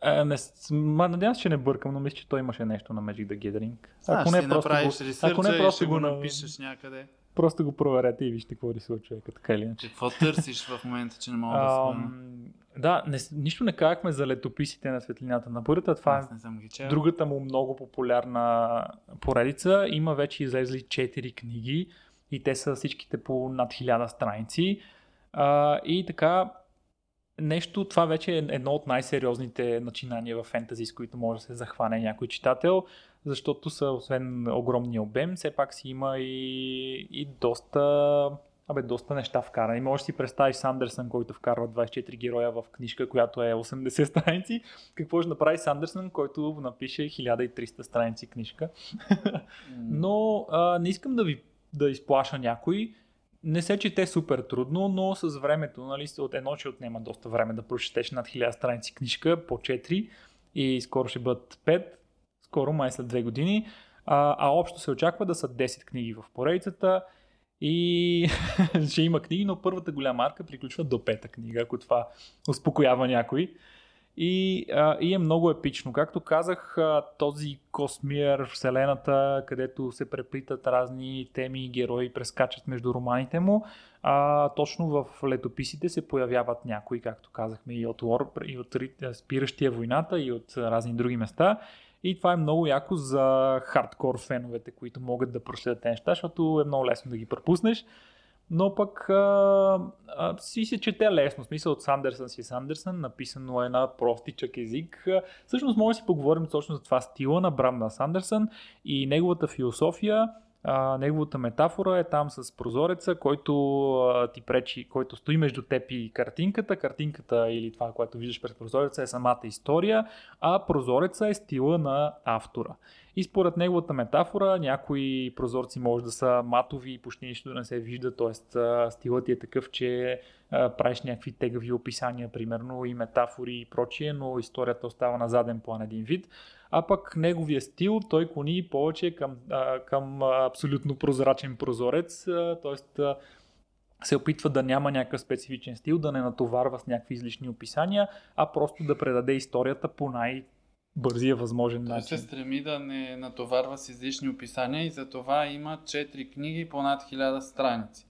А, не, ма, надявам се, че не бъркам, но мисля, че той имаше нещо на Magic the Gathering. Ако не, просто го, ако не просто го напишеш някъде. Просто го проверете и вижте какво рисува човека, така или иначе. Какво търсиш в момента, че не мога да спомня? Да, не, нищо не казахме за летописите на светлината на бурята. Това Аз не съм ги чел. другата му много популярна поредица. Има вече излезли 4 книги и те са всичките по над 1000 страници. А, и така, нещо, това вече е едно от най-сериозните начинания в фентази, с които може да се захване някой читател, защото са, освен огромния обем, все пак си има и, и доста, абе, доста неща вкарани. Може да си представиш Сандерсън, който вкарва 24 героя в книжка, която е 80 страници. Какво ще направи Сандерсън, който напише 1300 страници книжка? Но а, не искам да ви да изплаша някой не се чете супер трудно, но с времето, нали, от едно, че отнема доста време да прочетеш над 1000 страници книжка по 4 и скоро ще бъдат 5, скоро май след 2 години, а, а общо се очаква да са 10 книги в поредицата и ще има книги, но първата голяма арка приключва до пета книга, ако това успокоява някой. И, а, и е много епично. Както казах, а, този космир, вселената, където се преплитат разни теми и герои, прескачат между романите му, а, точно в летописите се появяват някои, както казахме, и от, Лор, и от Спиращия войната, и от разни други места. И това е много яко за хардкор феновете, които могат да проследят неща, защото е много лесно да ги пропуснеш но пък а, а, си се чете лесно. В смисъл от Сандерсън си Сандерсън, написано е на простичък език. Всъщност може да си поговорим точно за това стила на Бранда Сандерсън и неговата философия а, неговата метафора е там с прозореца, който а, ти пречи, който стои между теб и картинката. Картинката или това, което виждаш през прозореца е самата история, а прозореца е стила на автора. И според неговата метафора, някои прозорци може да са матови и почти нищо да не се вижда, т.е. стилът ти е такъв, че правиш някакви тегави описания, примерно и метафори и прочие, но историята остава на заден план един вид а пък неговия стил той клони повече към, към абсолютно прозрачен прозорец, т.е. се опитва да няма някакъв специфичен стил, да не натоварва с някакви излишни описания, а просто да предаде историята по най- най-бързия възможен Той начин. се стреми да не натоварва с излишни описания и затова има 4 книги по над 1000 страници.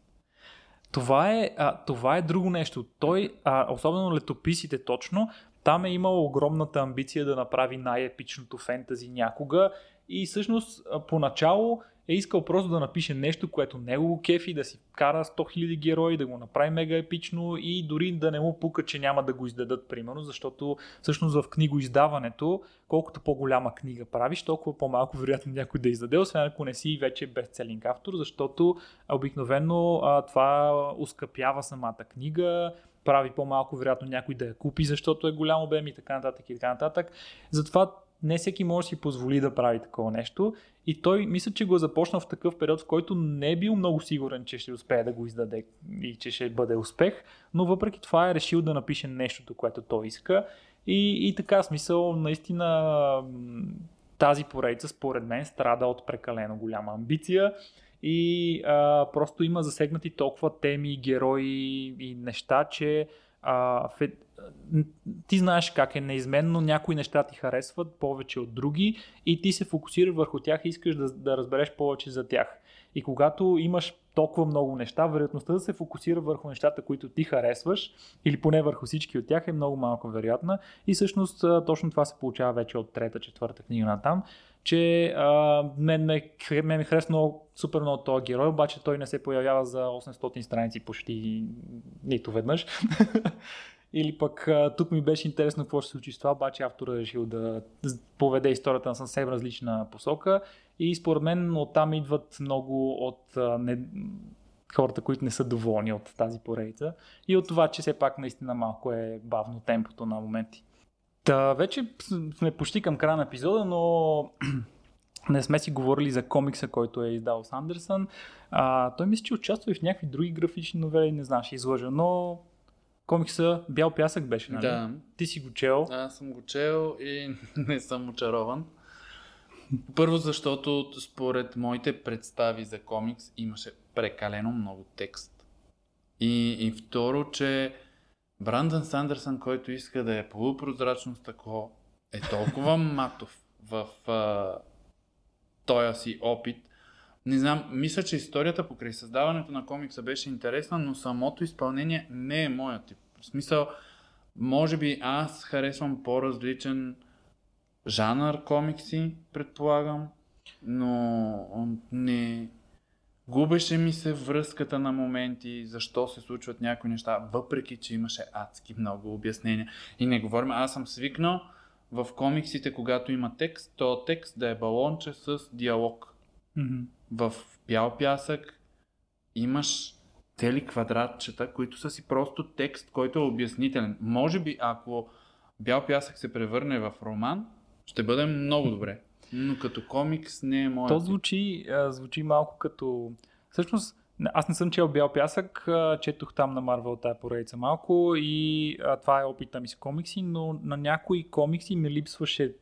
Това е, а, това е друго нещо. Той, а, особено летописите точно, там е имал огромната амбиция да направи най-епичното фентази някога и всъщност поначало е искал просто да напише нещо, което него го кефи, да си кара 100 000 герои, да го направи мега епично и дори да не му пука, че няма да го издадат, примерно, защото всъщност в книгоиздаването, колкото по-голяма книга правиш, толкова по-малко вероятно някой да издаде, освен ако не си вече бестселинг автор, защото обикновено това ускъпява самата книга, прави по-малко вероятно някой да я купи, защото е голям обем и така нататък и така нататък. Затова не всеки може да си позволи да прави такова нещо. И той мисля, че го е започнал в такъв период, в който не е бил много сигурен, че ще успее да го издаде и че ще бъде успех, но въпреки това е решил да напише нещото, което той иска. И, и така, смисъл, наистина тази поредица, според мен, страда от прекалено голяма амбиция и а, просто има засегнати толкова теми, герои и неща, че а, фе... ти знаеш как е неизменно, някои неща ти харесват повече от други и ти се фокусираш върху тях и искаш да, да разбереш повече за тях. И когато имаш толкова много неща, вероятността да се фокусира върху нещата, които ти харесваш, или поне върху всички от тях е много малко вероятна. И всъщност точно това се получава вече от трета, четвърта книга на там, че а, мен, ме, мен ми харесва много, супер много този герой, обаче той не се появява за 800 страници почти нито веднъж. Или пък тук ми беше интересно какво ще се случи с това, обаче автора е решил да поведе историята на съвсем различна посока и според мен оттам идват много от а, не, хората, които не са доволни от тази поредица и от това, че все пак наистина малко е бавно темпото на моменти. Та, вече сме почти към края на епизода, но не сме си говорили за комикса, който е издал Сандерсън. А, той мисля, че участва и в някакви други графични новели, не знам, ще излъжа, но комикса Бял пясък беше, нали? Да. Ти си го чел. Аз съм го чел и не съм очарован. Първо, защото според моите представи за комикс имаше прекалено много текст. И, и второ, че Брандън Сандърсън, който иска да е полупрозрачно тако, е толкова матов в а, този си опит. Не знам, мисля, че историята покрай създаването на комикса беше интересна, но самото изпълнение не е моят тип. В смисъл, може би аз харесвам по-различен жанр комикси, предполагам, но не... Губеше ми се връзката на моменти, защо се случват някои неща, въпреки че имаше адски много обяснения. И не говорим, аз съм свикнал в комиксите, когато има текст, то текст да е балонче с диалог. Mm-hmm. В бял пясък имаш цели квадратчета, които са си просто текст, който е обяснителен. Може би, ако бял пясък се превърне в роман, ще бъде много добре. Но като комикс не е моят. То звучи, а, звучи малко като... Всъщност, аз не съм чел Бял пясък, четох там на Марвел тая поредица малко и а, това е опита ми с комикси, но на някои комикси ми липсваше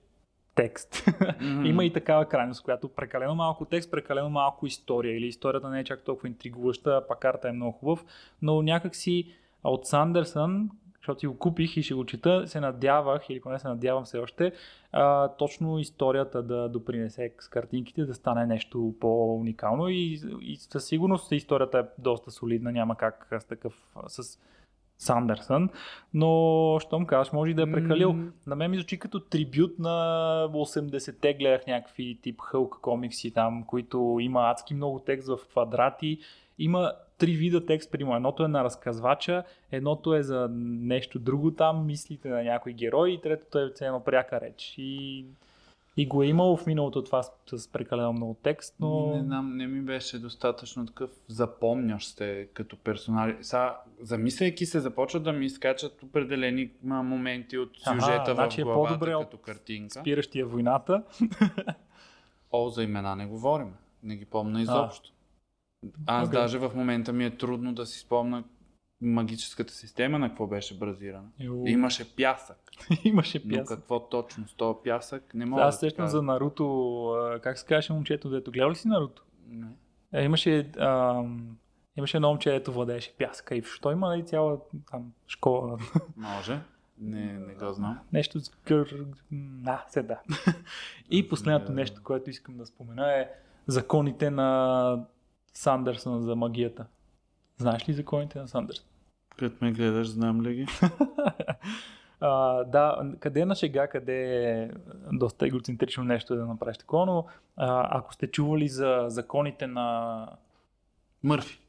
текст. Mm-hmm. Има и такава крайност, която прекалено малко текст, прекалено малко история или историята не е чак толкова интригуваща, пак карта е много хубав, но някак си от Сандерсън, защото си го купих и ще го чета, се надявах, или поне се надявам все още, а, точно историята да допринесе с картинките, да стане нещо по-уникално и, и със сигурност историята е доста солидна, няма как с такъв с Сандерсън, но щом казваш, може и да е прекалил. М. На мен ми звучи като трибют на 80-те, гледах някакви тип Хълк комикси там, които има адски много текст в квадрати. Има три вида текст, примерно. Едното е на разказвача, едното е за нещо друго там, мислите на някой герой и третото е цено пряка реч. И, и го е имало в миналото това с, с прекалено много текст, но... Не знам, не ми беше достатъчно такъв запомнящ се като персонали. Сега, замисляйки се, започват да ми изкачат определени моменти от Аха, сюжета значи е в главата по-добре от като картинка. Спиращия войната. О, за имена не говорим. Не ги помня изобщо. Аз Окей. даже в момента ми е трудно да си спомня магическата система на какво беше базирана. Йо. Имаше пясък. Имаше Но пясък. какво точно с този пясък не мога Аз да сещам за Наруто, а, как се казваше момчето, дето гледал ли си Наруто? Не. Е, имаше, ам, имаше едно момче, дето владееше пясъка и що има ли цяла там школа. Може. Не, не го знам. Нещо с гър... А, се да. И последното нещо, което искам да спомена е законите на Сандърсън за магията. Знаеш ли законите на Сандърсън? Като ме гледаш, знам ли ги? А, да, къде е на шега, къде е доста егоцентрично нещо е да направиш такова, но а, ако сте чували за законите на Мърфи.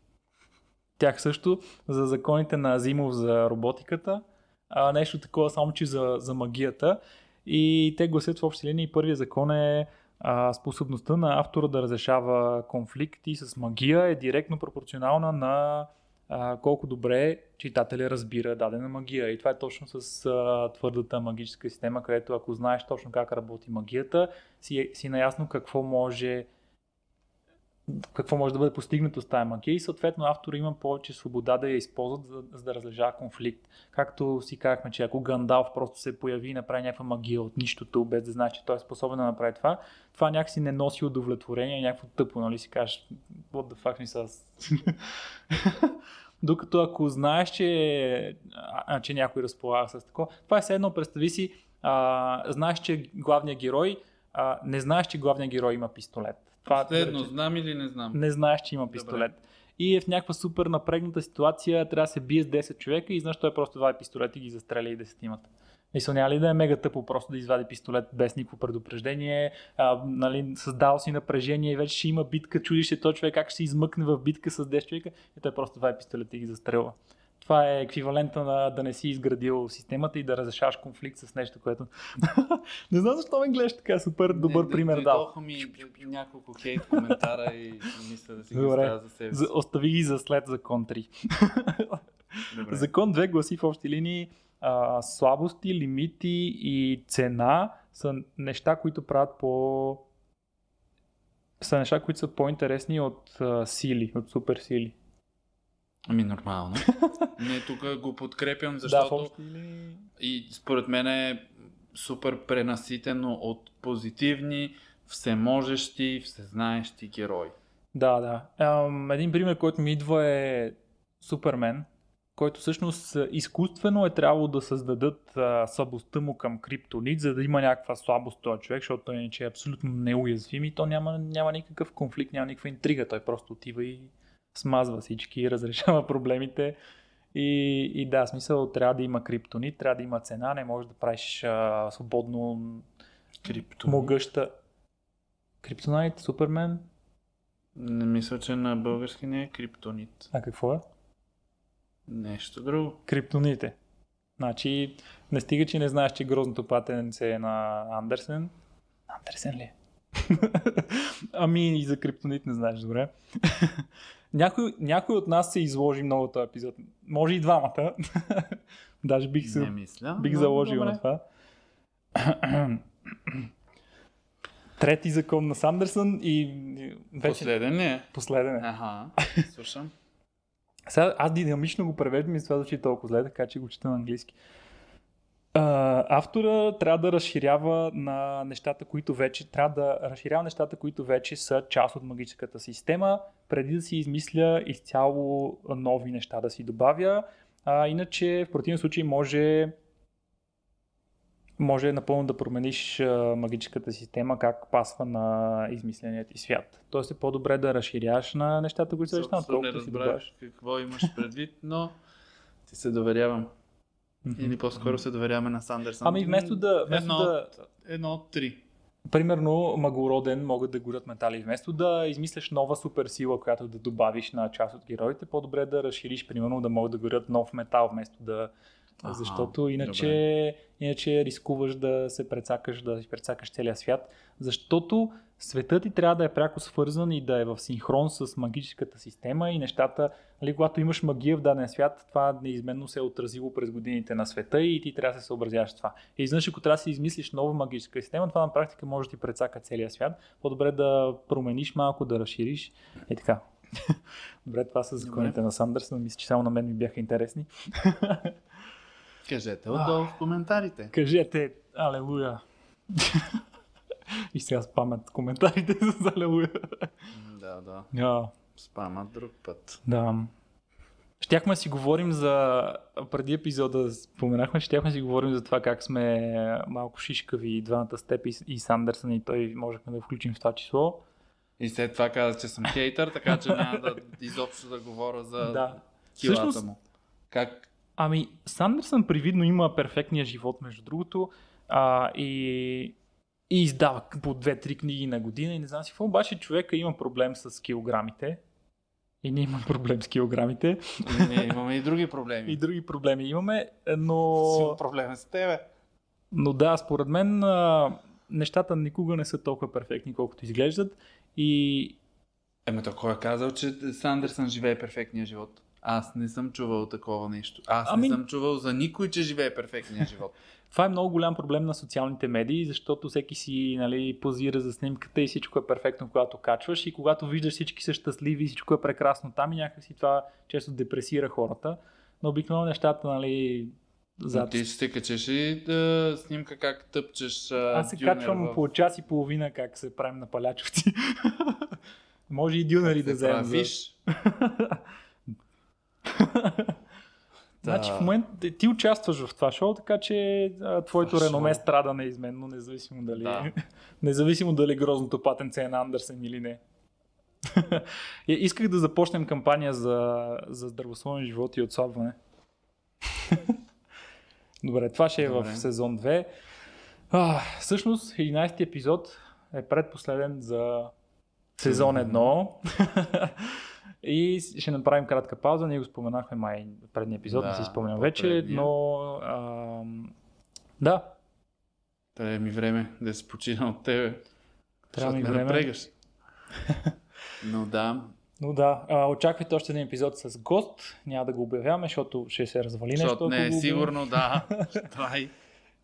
тях също, за законите на Азимов за роботиката, а, нещо такова само, че за, за магията. И те гласят в общи линии, първият закон е а, способността на автора да разрешава конфликти с магия е директно пропорционална на а, колко добре читателя разбира дадена магия. И това е точно с а, твърдата магическа система, където ако знаеш точно как работи магията, си, си наясно какво може какво може да бъде постигнато с тази магия и съответно автора има повече свобода да я използват, за, за да разлежава конфликт. Както си казахме, че ако Гандалф просто се появи и направи някаква магия от нищото, без да знае, че той е способен да направи това, това някакси не носи удовлетворение, някакво тъпо, нали си кажеш, what the fuck ми са Докато ако знаеш, че, а, че някой разполага с такова, това е все едно, представи си, а, знаеш, че главният герой, а, не знаеш, че главният герой има пистолет. Това, Следно, да знам или не знам? не знаеш, че има пистолет. И е в някаква супер напрегната ситуация, трябва да се бие с 10 човека и знаеш, той просто два пистолет и ги застреля и десетимата. Мисля, няма ли да е мега тъпо просто да извади пистолет без никакво предупреждение, а, нали, създал си напрежение и вече ще има битка, чудиш се този човек как ще се измъкне в битка с 10 човека и той просто два пистолет и ги застрелва. Това е еквивалента на да не си изградил системата и да разрешаваш конфликт с нещо, което... не знам защо ме гледаш така, супер добър не, пример не, дал. Дойдоха ми няколко хейт коментара и мисля да си Добре. за себе си. Остави ги за след закон 3. Добре. Закон 2 гласи в общи линии а, слабости, лимити и цена са неща, които правят по са неща, които са по-интересни от а, сили, от супер сили. Ами нормално. Не, тук го подкрепям, защото и според мен е супер пренаситено от позитивни, всеможещи, всезнаещи герои. Да, да. Един пример, който ми идва е Супермен, който всъщност изкуствено е трябвало да създадат а, слабостта му към криптонит, за да има някаква слабост този човек, защото той иначе е абсолютно неуязвим и то няма, няма никакъв конфликт, няма никаква интрига. Той просто отива и смазва всички и разрешава проблемите. И, и да, смисъл, трябва да има криптонит, трябва да има цена, не можеш да правиш а, свободно Крипто. могъща. Криптонайт, Супермен, Не мисля, че на български не е криптонит. а какво е? Нещо друго. Криптоните. Значи, не стига, че не знаеш, че грозното патенце е на Андерсен. Андерсен ли е? ами и за криптонит не знаеш, добре. някой, някой от нас се изложи много този епизод. Може и двамата. Даже бих, се, Не мисля. бих заложил добре. на това. Трети закон на Сандерсън и вече Последен е? последен е. Аха, слушам. Сега аз динамично го превеждам и това звучи толкова зле, така че го чета на английски. Автора трябва да разширява на нещата, които вече трябва да разширява нещата, които вече са част от магическата система, преди да си измисля изцяло нови неща да си добавя. А, иначе в противен случай може може напълно да промениш магическата система, как пасва на измисленият ти свят. Тоест е по-добре да разширяваш на нещата, които са вече отколкото си разбрах добавяш. какво имаш предвид, но ти се доверявам. Или по-скоро се доверяваме на Сандерсън. Ами вместо да, вместо едно, да едно от три. примерно магороден могат да горят метали, вместо да измисляш нова суперсила, която да добавиш на част от героите, по-добре да разшириш, примерно да могат да горят нов метал, вместо да Аха, защото иначе, иначе рискуваш да се прецакаш, да си прецакаш целия свят, защото светът ти трябва да е пряко свързан и да е в синхрон с магическата система и нещата, нали, когато имаш магия в даден свят, това неизменно се е отразило през годините на света и ти трябва да се съобразяваш с това. И изведнъж, ако трябва да си измислиш нова магическа система, това на практика може да ти прецака целия свят. По-добре да промениш малко, да разшириш и така. Добре, това са законите на Сандърсън. Мисля, че само на мен ми бяха интересни. Кажете отдолу в коментарите. Кажете Алелуя. И сега спамят коментарите с Алелуя. М, Да, да. Да, Спамат друг път. да. Щяхме да си говорим за... Преди епизода споменахме, че щяхме да си говорим за това как сме малко шишкави двамата Степ и, и Сандърсън и той можехме да включим в това число. И след това каза, че съм хейтър, така че няма да изобщо да говоря за Да. килата Всъщност- му. Как? Ами, Сандърсън привидно има перфектния живот, между другото, а, и, и издава по две-три книги на година и не знам си какво, обаче човека има проблем с килограмите. И ние имаме проблем с килограмите. И ние имаме и други проблеми. И други проблеми имаме, но... Си проблем с тебе. Но да, според мен нещата никога не са толкова перфектни, колкото изглеждат. И Еми то кой е казал, че Сандърсън живее перфектния живот? Аз не съм чувал такова нещо. Аз Ами- не съм чувал за никой, че живее перфектния живот. това е много голям проблем на социалните медии, защото всеки си нали, позира за снимката и всичко е перфектно, когато качваш. И когато виждаш всички са щастливи, всичко е прекрасно там и някакси това често депресира хората. Но обикновено нещата, нали, За... зад... Ти ще се качеш и да снимка как тъпчеш а, Аз се качвам в- по час и половина как се правим на палячовци. Може и дюнери да вземем. За... Значи в момента ти участваш в това шоу, така че а, твоето Това реноме шоу. страда неизменно, независимо дали, Да. независимо дали грозното патенце е на Андерсен или не. Исках да започнем кампания за, за здравословен живот и отслабване. Добре, това ще е Добре. в сезон 2. А, всъщност, 11 епизод е предпоследен за сезон 1. И ще направим кратка пауза. Ние го споменахме май предния епизод, Да, не си спомням вече, но ам, да, Трябва ми време да се почина от тебе. Трябва ми време. напрегаш. Но да, но да, а, очаквайте още един епизод с гост. Няма да го обявяваме, защото ще се развали нещо. защото не ако е сигурно, да. Давай.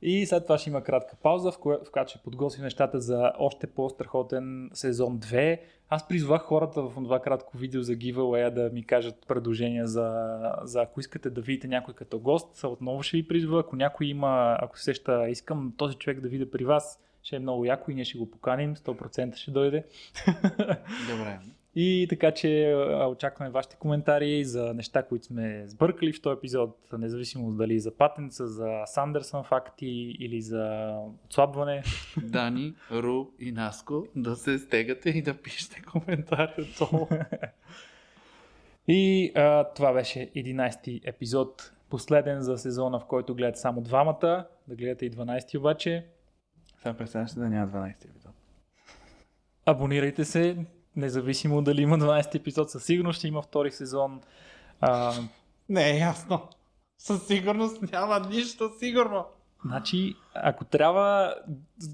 И след това ще има кратка пауза, в, кое, в която ще подготвим нещата за още по-страхотен сезон 2. Аз призвах хората в това кратко видео за giveaway да ми кажат предложения за, за ако искате да видите някой като гост. Отново ще ви призва, ако някой има, ако се сеща, искам този човек да видя при вас, ще е много яко и ние ще го поканим, 100% ще дойде. Добре. И така че очакваме вашите коментари за неща, които сме сбъркали в този епизод, независимо дали за патенца, за Сандерсън факти или за отслабване. Дани, Ру и Наско да се стегате и да пишете коментари отдолу. И а, това беше 11-ти епизод, последен за сезона, в който гледат само двамата. Да гледате и 12-ти обаче. Сега представяш да няма 12 епизод. Абонирайте се, независимо дали има 12 епизод, със сигурност ще има втори сезон. А, Не е ясно. Със сигурност няма нищо сигурно. Значи, ако трябва,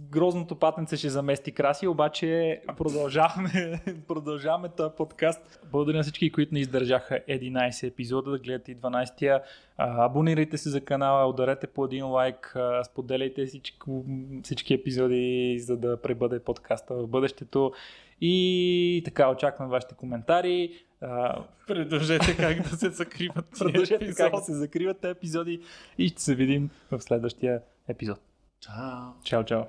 грозното патенце ще замести краси, обаче продължаваме, продължаваме този подкаст. Благодаря на всички, които ни издържаха 11 епизода, да гледате и 12-тия. А, Абонирайте се за канала, ударете по един лайк, споделяйте всичко, всички епизоди, за да пребъде подкаста в бъдещето. И така, очаквам вашите коментари. Предложете как да се закриват тия как да се закриват тези епизоди и ще се видим в следващия епизод. Чао. Чао, чао!